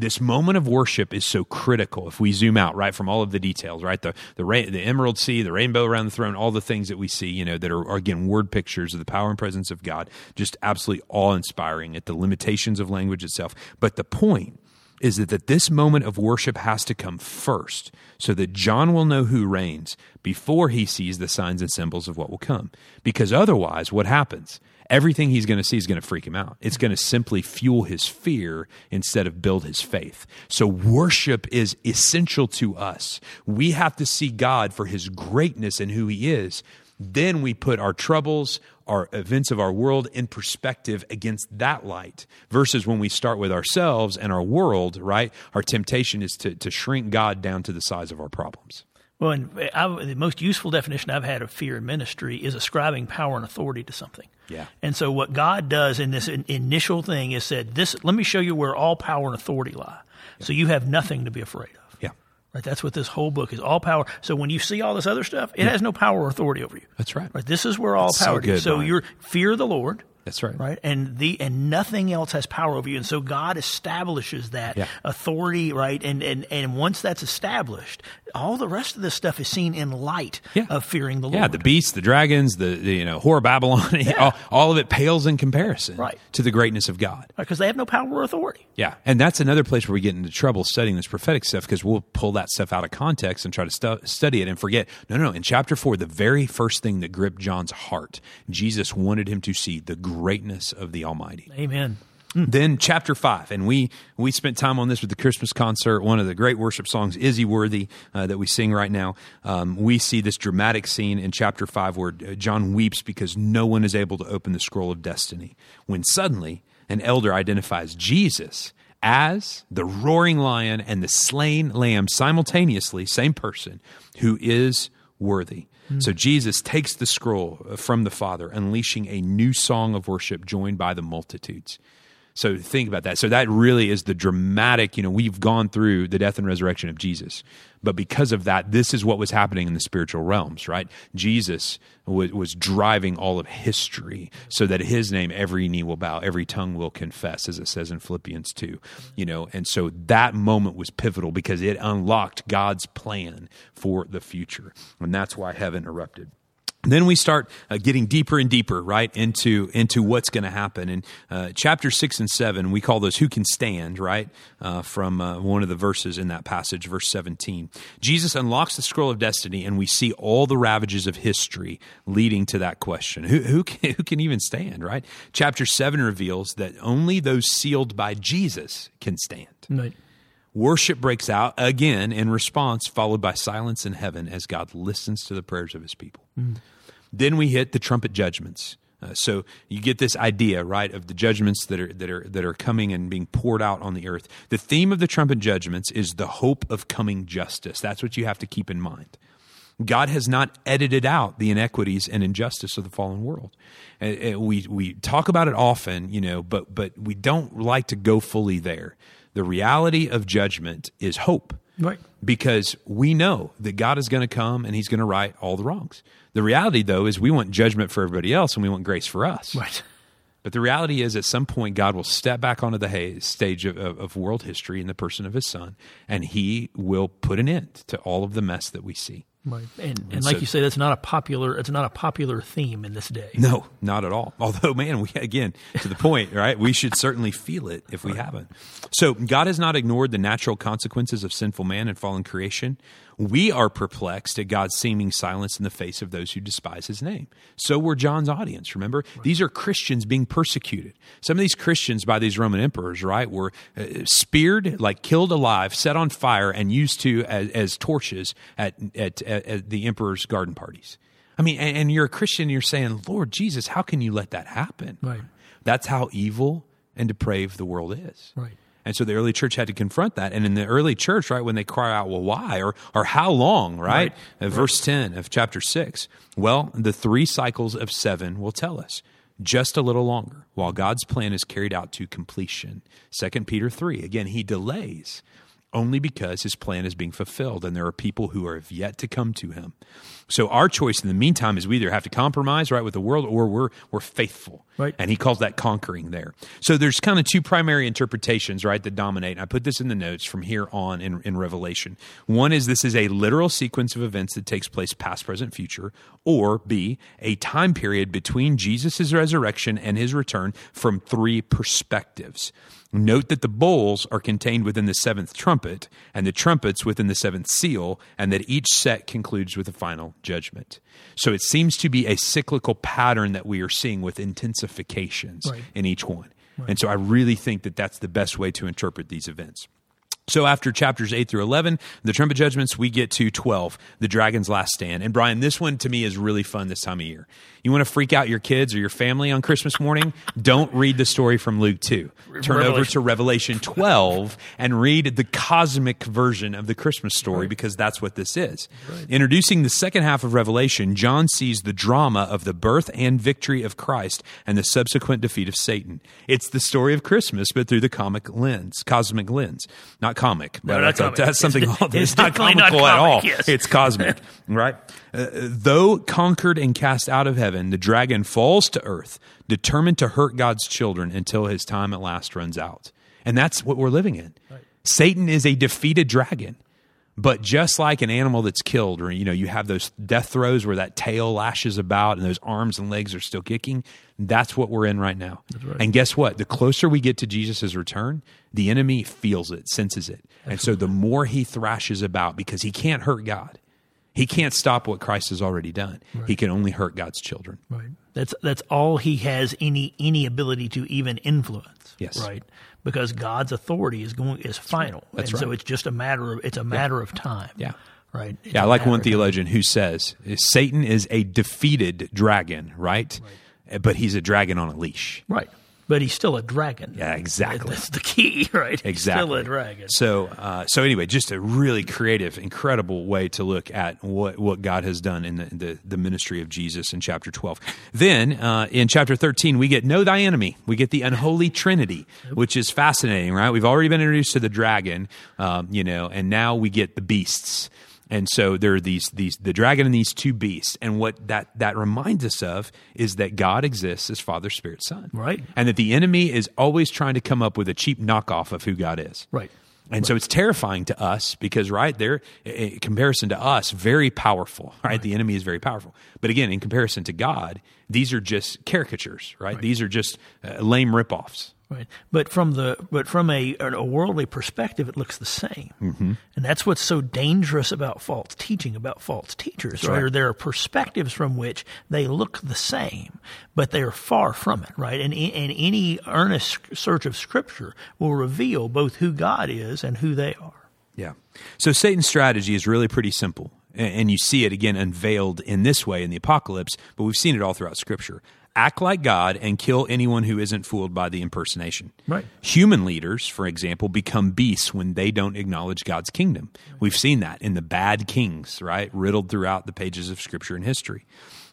this moment of worship is so critical if we zoom out right from all of the details right the the, ra- the emerald sea the rainbow around the throne all the things that we see you know that are, are again word pictures of the power and presence of god just absolutely awe-inspiring at the limitations of language itself but the point is that, that this moment of worship has to come first so that John will know who reigns before he sees the signs and symbols of what will come. Because otherwise, what happens? Everything he's going to see is going to freak him out. It's going to simply fuel his fear instead of build his faith. So, worship is essential to us. We have to see God for his greatness and who he is. Then we put our troubles, our events of our world in perspective against that light versus when we start with ourselves and our world, right? Our temptation is to, to shrink God down to the size of our problems. Well, and uh, I, the most useful definition I've had of fear in ministry is ascribing power and authority to something. Yeah. And so what God does in this in, initial thing is said, "This, let me show you where all power and authority lie, so you have nothing to be afraid of." Yeah. Right. That's what this whole book is. All power. So when you see all this other stuff, it has no power or authority over you. That's right. Right. This is where all That's so power good, is. So you're fear the Lord. That's right. Right. And the and nothing else has power over you. And so God establishes that Yeah. authority, right? And and and once that's established, all the rest of this stuff is seen in light Yeah. of fearing the Lord. Yeah, the beasts, the dragons, the, the you know whore Babylon, all, all of it pales in comparison Right. to the greatness of God. because they have no power or authority. Yeah, and that's another place where we get into trouble studying this prophetic stuff because we'll pull that stuff out of context and try to stu- study it and forget. No, no, no. In chapter four, the very first thing that gripped John's heart, Jesus wanted him to see the greatness of the Almighty. Amen. Then chapter five, and we we spent time on this with the Christmas concert. One of the great worship songs, "Is He Worthy," uh, that we sing right now. Um, we see this dramatic scene in chapter five where uh, John weeps because no one is able to open the scroll of destiny. When suddenly an elder identifies Jesus as the roaring lion and the slain lamb simultaneously, same person, who is worthy. Mm. So Jesus takes the scroll from the Father, unleashing a new song of worship joined by the multitudes. So think about that. So that really is the dramatic, you know, we've gone through the death and resurrection of Jesus. But because of that, this is what was happening in the spiritual realms, right? Jesus was, was driving all of history so that his name, every knee will bow, every tongue will confess, as it says in Philippians 2, you know, and so that moment was pivotal because it unlocked God's plan for the future. And that's why heaven erupted then we start uh, getting deeper and deeper right into into what's going to happen. In uh, chapter 6 and 7 we call those who can stand right uh, from uh, one of the verses in that passage verse 17 jesus unlocks the scroll of destiny and we see all the ravages of history leading to that question. Who, who, can, who can even stand right? Chapter 7 reveals that only those sealed by jesus can stand. Right. Worship breaks out again in response, followed by silence in heaven as God listens to the prayers of his people. Then we hit the trumpet judgments. Uh, so you get this idea, right, of the judgments that are that are that are coming and being poured out on the earth. The theme of the trumpet judgments is the hope of coming justice. That's what you have to keep in mind. God has not edited out the inequities and injustice of the fallen world. We we talk about it often, you know, but but we don't like to go fully there. The reality of judgment is hope Right. Because we know that God is going to come and he's going to right all the wrongs. The reality, though, is we want judgment for everybody else and we want grace for us. Right. But the reality is, at some point, God will step back onto the ha- stage of, of, of world history in the person of his son, and he will put an end to all of the mess that we see. Right. And, and like so- you say, that's not a popular. It's not a popular theme in this day. No, not at all. Although, man, we again to the point, right? We should certainly feel it if we haven't. So, God has not ignored the natural consequences of sinful man and fallen creation. We are perplexed at God's seeming silence in the face of those who despise His name. So were John's audience. Remember, these are Christians being persecuted. Some of these Christians by these Roman emperors, right, were uh, speared, like killed alive, set on fire, and used to as, as torches at, at at at the emperor's garden parties. I mean, and, and you're a Christian, and you're saying, Lord Jesus, how can you let that happen? Right. That's how evil and depraved the world is. Right. And so the early church had to confront that. And in the early church, right, when they cry out, well, why? Or, or how long, right? Uh, Verse 10 of chapter 6. Well, the three cycles of seven will tell us just a little longer while God's plan is carried out to completion. 2 Peter 3. Again, he delays only because his plan is being fulfilled and there are people who are yet to come to him. So our choice in the meantime is we either have to compromise right with the world or we're we're faithful. Right. And he calls that conquering there. So there's kind of two primary interpretations, right, that dominate. And I put this in the notes from here on in, in Revelation. One is this is a literal sequence of events that takes place past, present, future, or B, a time period between Jesus' resurrection and his return from three perspectives. Note that the bowls are contained within the seventh trumpet, and the trumpets within the seventh seal, and that each set concludes with a final judgment. So it seems to be a cyclical pattern that we are seeing with intensifications Right. in each one. And so I really think that that's the best way to interpret these events. So after chapters 8 through 11, the trumpet judgments, we get to 12, the dragon's last stand. And Brian, this one to me is really fun this time of year. You want to freak out your kids or your family on Christmas morning? Don't read the story from Luke 2. Turn over to Revelation 12 and read the cosmic version of the Christmas story because that's what this is. Introducing the second half of Revelation, John sees the drama of the birth and victory of Christ and the subsequent defeat of Satan. It's the story of Christmas, but through the comic lens, cosmic lens. Not not comic. No, that's, comic. that's something. It's it's, not definitely not comical at all. yes. It's cosmic, right? Uh, though conquered and cast out of heaven, the dragon falls to earth, determined to hurt God's children until his time at last runs out. And that's what we're living in. Satan is a defeated dragon. But just like an animal that's killed, or you know, you have those death throes where that tail lashes about and those arms and legs are still kicking. That's what we're in right now. And guess what? The closer we get to Jesus' return, the enemy feels it, senses it. And so the more he thrashes about, because he can't hurt God, he can't stop what Christ has already done. He can only hurt God's children. Right. That's that's all he has any any ability to even influence. Yes. Right. Because God's authority is going is final. That's and So it's just a matter of it's a matter of time. Yeah. Right. It's Yeah, I like one theologian who says Satan is a defeated dragon, right? But he's a dragon on a leash. Right. But he's still a dragon. Yeah, exactly. That's the key, right? He's Exactly. Still a dragon. So, uh, so anyway, just a really creative, incredible way to look at what, what God has done in the, the, the ministry of Jesus in chapter 12. Then, uh, in chapter 13, we get Know Thy Enemy. We get the unholy trinity, which is fascinating, right? We've already been introduced to the dragon, um, you know, and now we get the beasts. And so there are these these the dragon and these two beasts, and what that that reminds us of is that God exists as Father, Spirit, Son, Right. And that the enemy is always trying to come up with a cheap knockoff of who God is, Right. and so it's terrifying to us because, right, there, in comparison to us, very powerful, right? The enemy is very powerful. But again, in comparison to God, these are just caricatures, right? These are just uh, lame ripoffs. Right. But from the but from a, a worldly perspective, it looks the same, mm-hmm. and that's what's so dangerous about false teaching, about false teachers. right? right. There are perspectives from which they look the same, but they are far from it. Right. And and any earnest search of Scripture will reveal both who God is and who they are. Yeah. So Satan's strategy is really pretty simple. And you see it again unveiled in this way in the apocalypse, but we've seen it all throughout Scripture. Act like God and kill anyone who isn't fooled by the impersonation. Right. Human leaders, for example, become beasts when they don't acknowledge God's kingdom. We've seen that in the bad kings, right? Riddled throughout the pages of Scripture and history.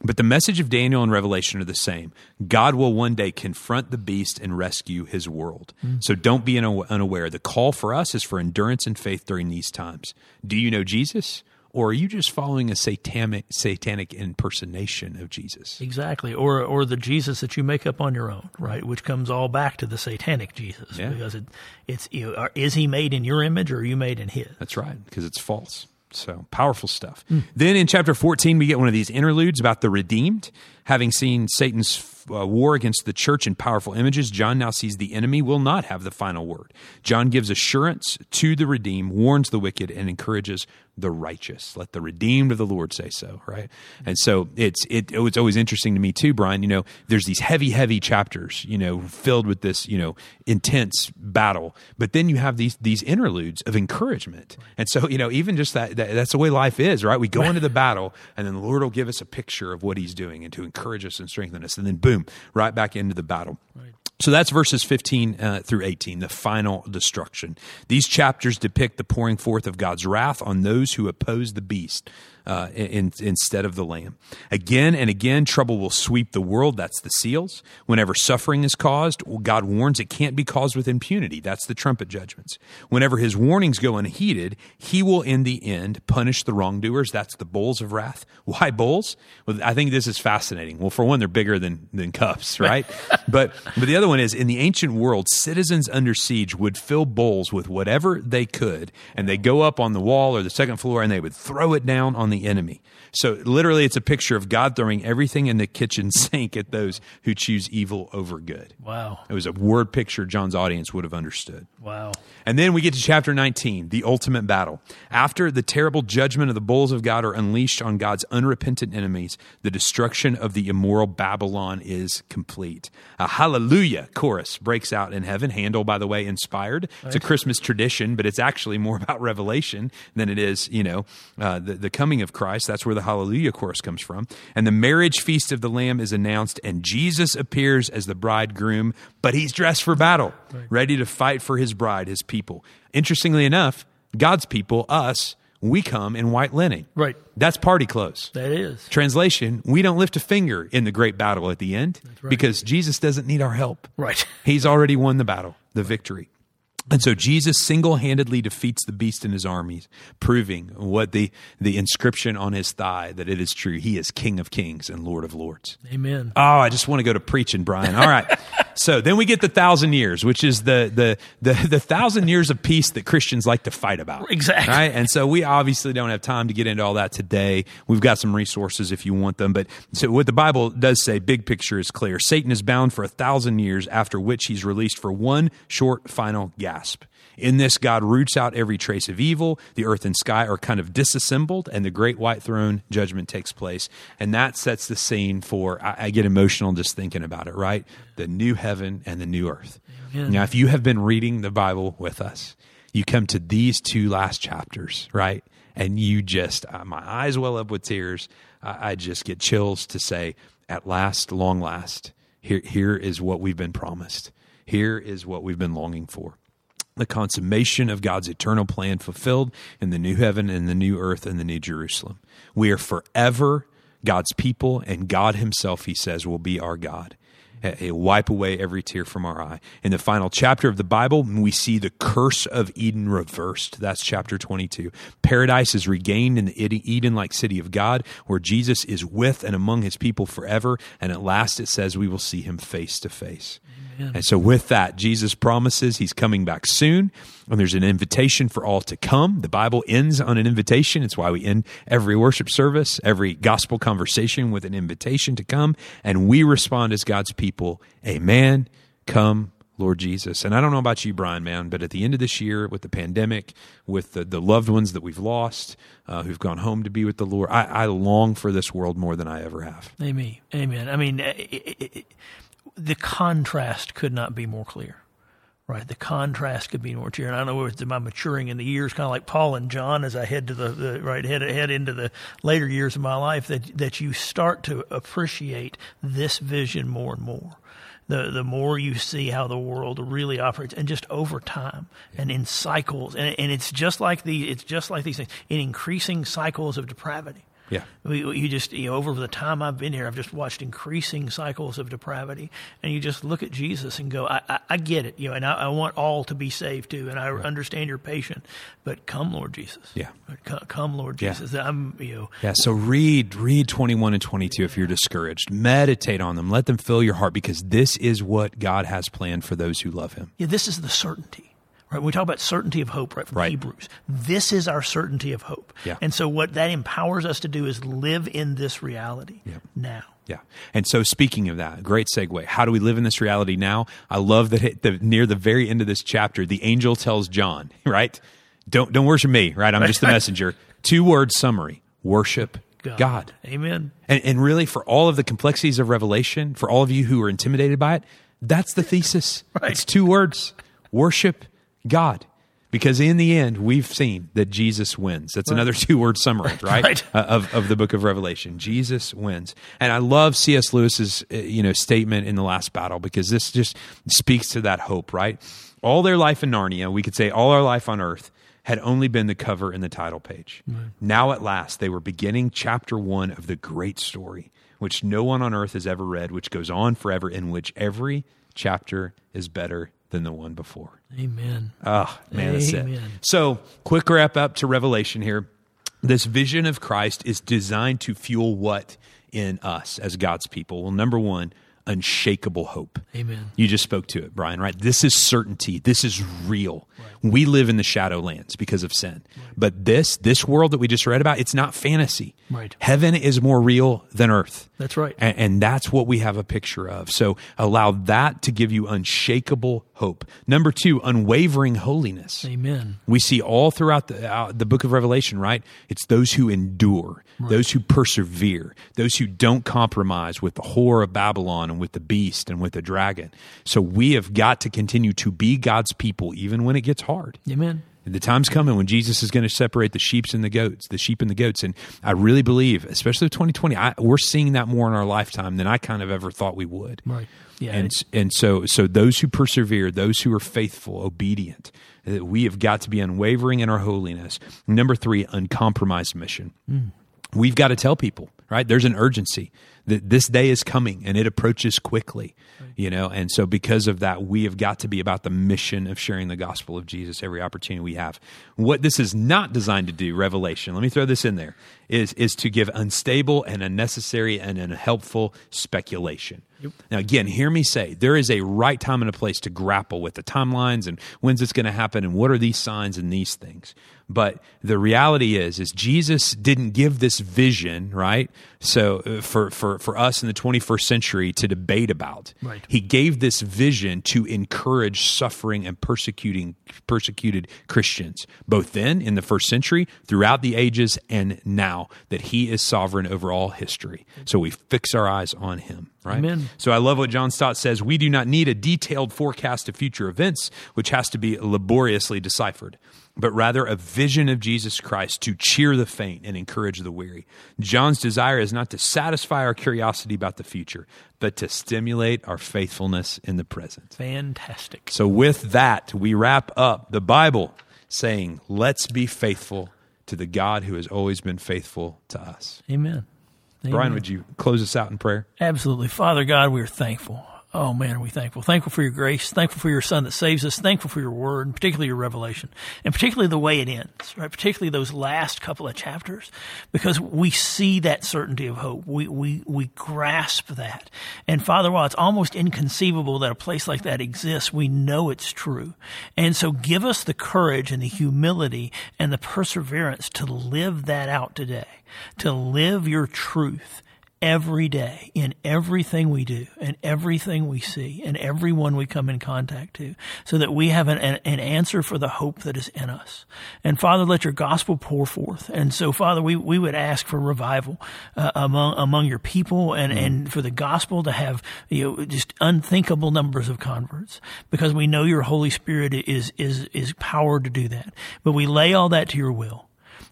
But the message of Daniel and Revelation are the same. God will one day confront the beast and rescue his world. Mm. So don't be unaware. The call for us is for endurance and faith during these times. Do you know Jesus? Or are you just following a satanic, satanic impersonation of Jesus? Exactly, or or the Jesus that you make up on your own, right? Which comes all back to the satanic Jesus, Yeah. because it, it's you know, is he made in your image or are you made in his? That's right, because it's false. So powerful stuff. Then in chapter 14, we get one of these interludes about the redeemed. Having seen Satan's uh, war against the church in powerful images, John now sees the enemy will not have the final word. John gives assurance to the redeemed, warns the wicked, and encourages the righteous. Let the redeemed of the Lord say so, right? And so it's it, it's always interesting to me too, Brian. You know, there's these heavy, heavy chapters, you know, filled with this, you know, intense battle, but then you have these these interludes of encouragement. And so, you know, even just that, that that's the way life is, right? We go into the battle, and then the Lord will give us a picture of what He's doing, and to encourage us and strengthen us, and then boom, right back into the battle. So that's verses 15 uh, through 18, the final destruction. These chapters depict the pouring forth of God's wrath on those who oppose the beast uh, in, instead of the lamb. Again and again, trouble will sweep the world. That's the seals. Whenever suffering is caused, God warns it can't be caused with impunity. That's the trumpet judgments. Whenever his warnings go unheeded, he will in the end punish the wrongdoers. That's the bowls of wrath. Why bowls? Well, I think this is fascinating. Well, for one, they're bigger than, than cups, right? but, but the other one is in the ancient world, citizens under siege would fill bowls with whatever they could, and they go up on the wall or the second floor and they would throw it down on the enemy. So literally, it's a picture of God throwing everything in the kitchen sink at those who choose evil over good. Wow, It was a word picture John's audience would have understood. wow, And then we get to chapter 19, the ultimate battle. After the terrible judgment of the bulls of God are unleashed on God's unrepentant enemies, the destruction of the immoral Babylon is complete. A hallelujah chorus breaks out in heaven. Handel, by the way, inspired. It's a Christmas tradition, but it's actually more about revelation than it is, you know, uh, the, the coming of Christ. That's where the hallelujah chorus comes from. And the marriage feast of the Lamb is announced, and Jesus appears as the bridegroom, but he's dressed for battle, ready to fight for his bride, his people. Interestingly enough, God's people, us, we come in white linen. Right. That's party clothes. that is Translation, we don't lift a finger in the great battle at the end right. because Jesus doesn't need our help. right. He's already won the battle, the victory. And so Jesus single-handedly defeats the beast and his armies, proving what the the inscription on his thigh that it is true. He is King of Kings and Lord of Lords. Amen. Oh, I just want to go to preaching, Brian. All right. so then we get the thousand years, which is the the the the thousand years of peace that Christians like to fight about. Exactly. Right. And so we obviously don't have time to get into all that today. We've got some resources if you want them. But so what the Bible does say, big picture is clear. Satan is bound for a thousand years, after which he's released for one short final gasp. In this, God roots out every trace of evil. The earth and sky are kind of disassembled, and the great white throne judgment takes place. And that sets the scene for, I, I get emotional just thinking about it, right? The new heaven and the new earth. Now, if you have been reading the Bible with us, you come to these two last chapters, right? And you just, uh, my eyes well up with tears. I, I just get chills to say, at last, long last, here, here is what we've been promised. Here is what we've been longing for the consummation of God's eternal plan fulfilled in the new heaven and the new earth and the new Jerusalem. We are forever God's people, and God Himself, He says, will be our God. He'll wipe away every tear from our eye. In the final chapter of the Bible, we see the curse of Eden reversed. That's chapter 22. Paradise is regained in the Eden like city of God, where Jesus is with and among his people forever. And at last it says we will see him face to face. And so, with that, Jesus promises he's coming back soon, and there's an invitation for all to come. The Bible ends on an invitation. It's why we end every worship service, every gospel conversation with an invitation to come, and we respond as God's people, Amen. Come, Lord Jesus. And I don't know about you, Brian, man, but at the end of this year, with the pandemic, with the, the loved ones that we've lost, uh, who've gone home to be with the Lord, I, I long for this world more than I ever have. Amen. Amen. I mean, it, it, it, the contrast could not be more clear. Right, the contrast could be more clear, and I know with my maturing in the years, kind of like Paul and John, as I head to the, the right head head into the later years of my life, that that you start to appreciate this vision more and more the the more you see how the world really operates, and just over time and in cycles, and, and it's just like the it's just like these things in increasing cycles of depravity. Yeah. You just, you know, over the time I've been here, I've just watched increasing cycles of depravity. And you just look at Jesus and go, I, I, I get it, you know, and I, I, want all to be saved too. And I right. understand you're patient, but come, Lord Jesus. Yeah. Come, come Lord Jesus. Yeah. I'm, you know. Yeah. So read, read 21 and 22 if you're discouraged. Meditate on them. Let them fill your heart because this is what God has planned for those who love Him. Yeah. This is the certainty. Right? We talk about certainty of hope, right, from right. Hebrews. This is our certainty of hope. Yeah. And so what that empowers us to do is live in this reality yeah. now. Yeah. And so speaking of that, great segue. How do we live in this reality now? I love that it, the, near the very end of this chapter, the angel tells John, right? Don't don't worship me, right? I'm just the messenger. Two word summary. Worship God. God. Amen. And, and really, for all of the complexities of Revelation, for all of you who are intimidated by it, that's the thesis. Right. It's two words worship God. Because in the end, we've seen that Jesus wins. That's right. another two word summary, right? right. Uh, of, of the book of Revelation. Jesus wins. And I love C.S. Lewis's uh, you know, statement in the last battle because this just speaks to that hope, right? All their life in Narnia, we could say all our life on earth, had only been the cover and the title page. Right. Now, at last, they were beginning chapter one of the great story, which no one on earth has ever read, which goes on forever, in which every chapter is better than the one before. Amen. Oh, man, that's Amen. it. So, quick wrap up to Revelation here. This vision of Christ is designed to fuel what in us as God's people? Well, number one, unshakable hope. Amen. You just spoke to it, Brian, right? This is certainty. This is real. Right. We live in the shadowlands because of sin. Right. But this, this world that we just read about, it's not fantasy. Right. Heaven is more real than earth. That's right. And, and that's what we have a picture of. So allow that to give you unshakable hope. Number two, unwavering holiness. Amen. We see all throughout the, uh, the book of Revelation, right? It's those who endure, right. those who persevere, those who don't compromise with the whore of Babylon and with the beast and with the dragon. So we have got to continue to be God's people even when it gets hard. Amen. The time's coming when Jesus is going to separate the sheep and the goats, the sheep and the goats. And I really believe, especially 2020, I, we're seeing that more in our lifetime than I kind of ever thought we would. Right. Yeah. And, and so, so those who persevere, those who are faithful, obedient, that we have got to be unwavering in our holiness. Number three, uncompromised mission. Mm. We've got to tell people, right? There's an urgency. That this day is coming and it approaches quickly you know and so because of that we have got to be about the mission of sharing the gospel of jesus every opportunity we have what this is not designed to do revelation let me throw this in there is is to give unstable and unnecessary and unhelpful speculation Yep. Now, again, hear me say there is a right time and a place to grapple with the timelines and when's it's going to happen and what are these signs and these things. But the reality is, is Jesus didn't give this vision, right? So uh, for, for, for us in the 21st century to debate about, right. he gave this vision to encourage suffering and persecuting, persecuted Christians, both then in the first century, throughout the ages, and now that he is sovereign over all history. So we fix our eyes on him right? Amen. So I love what John Stott says. We do not need a detailed forecast of future events, which has to be laboriously deciphered, but rather a vision of Jesus Christ to cheer the faint and encourage the weary. John's desire is not to satisfy our curiosity about the future, but to stimulate our faithfulness in the present. Fantastic. So with that, we wrap up the Bible saying, let's be faithful to the God who has always been faithful to us. Amen. Amen. Brian, would you close us out in prayer? Absolutely. Father God, we are thankful. Oh man, are we thankful? Thankful for your grace. Thankful for your Son that saves us. Thankful for your Word, and particularly your revelation, and particularly the way it ends. Right, particularly those last couple of chapters, because we see that certainty of hope. We we we grasp that. And Father, while it's almost inconceivable that a place like that exists, we know it's true. And so, give us the courage and the humility and the perseverance to live that out today, to live your truth every day in everything we do and everything we see and everyone we come in contact to so that we have an, an, answer for the hope that is in us. And Father, let your gospel pour forth. And so, Father, we, we would ask for revival uh, among, among your people and, mm. and for the gospel to have, you know, just unthinkable numbers of converts because we know your Holy Spirit is, is, is power to do that. But we lay all that to your will.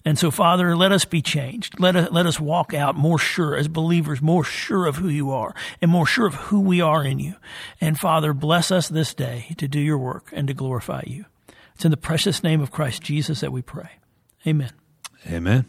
And so, Father, let us be changed. Let us, let us walk out more sure as believers, more sure of who you are and more sure of who we are in you. And Father, bless us this day to do your work and to glorify you. It's in the precious name of Christ Jesus that we pray. Amen. Amen.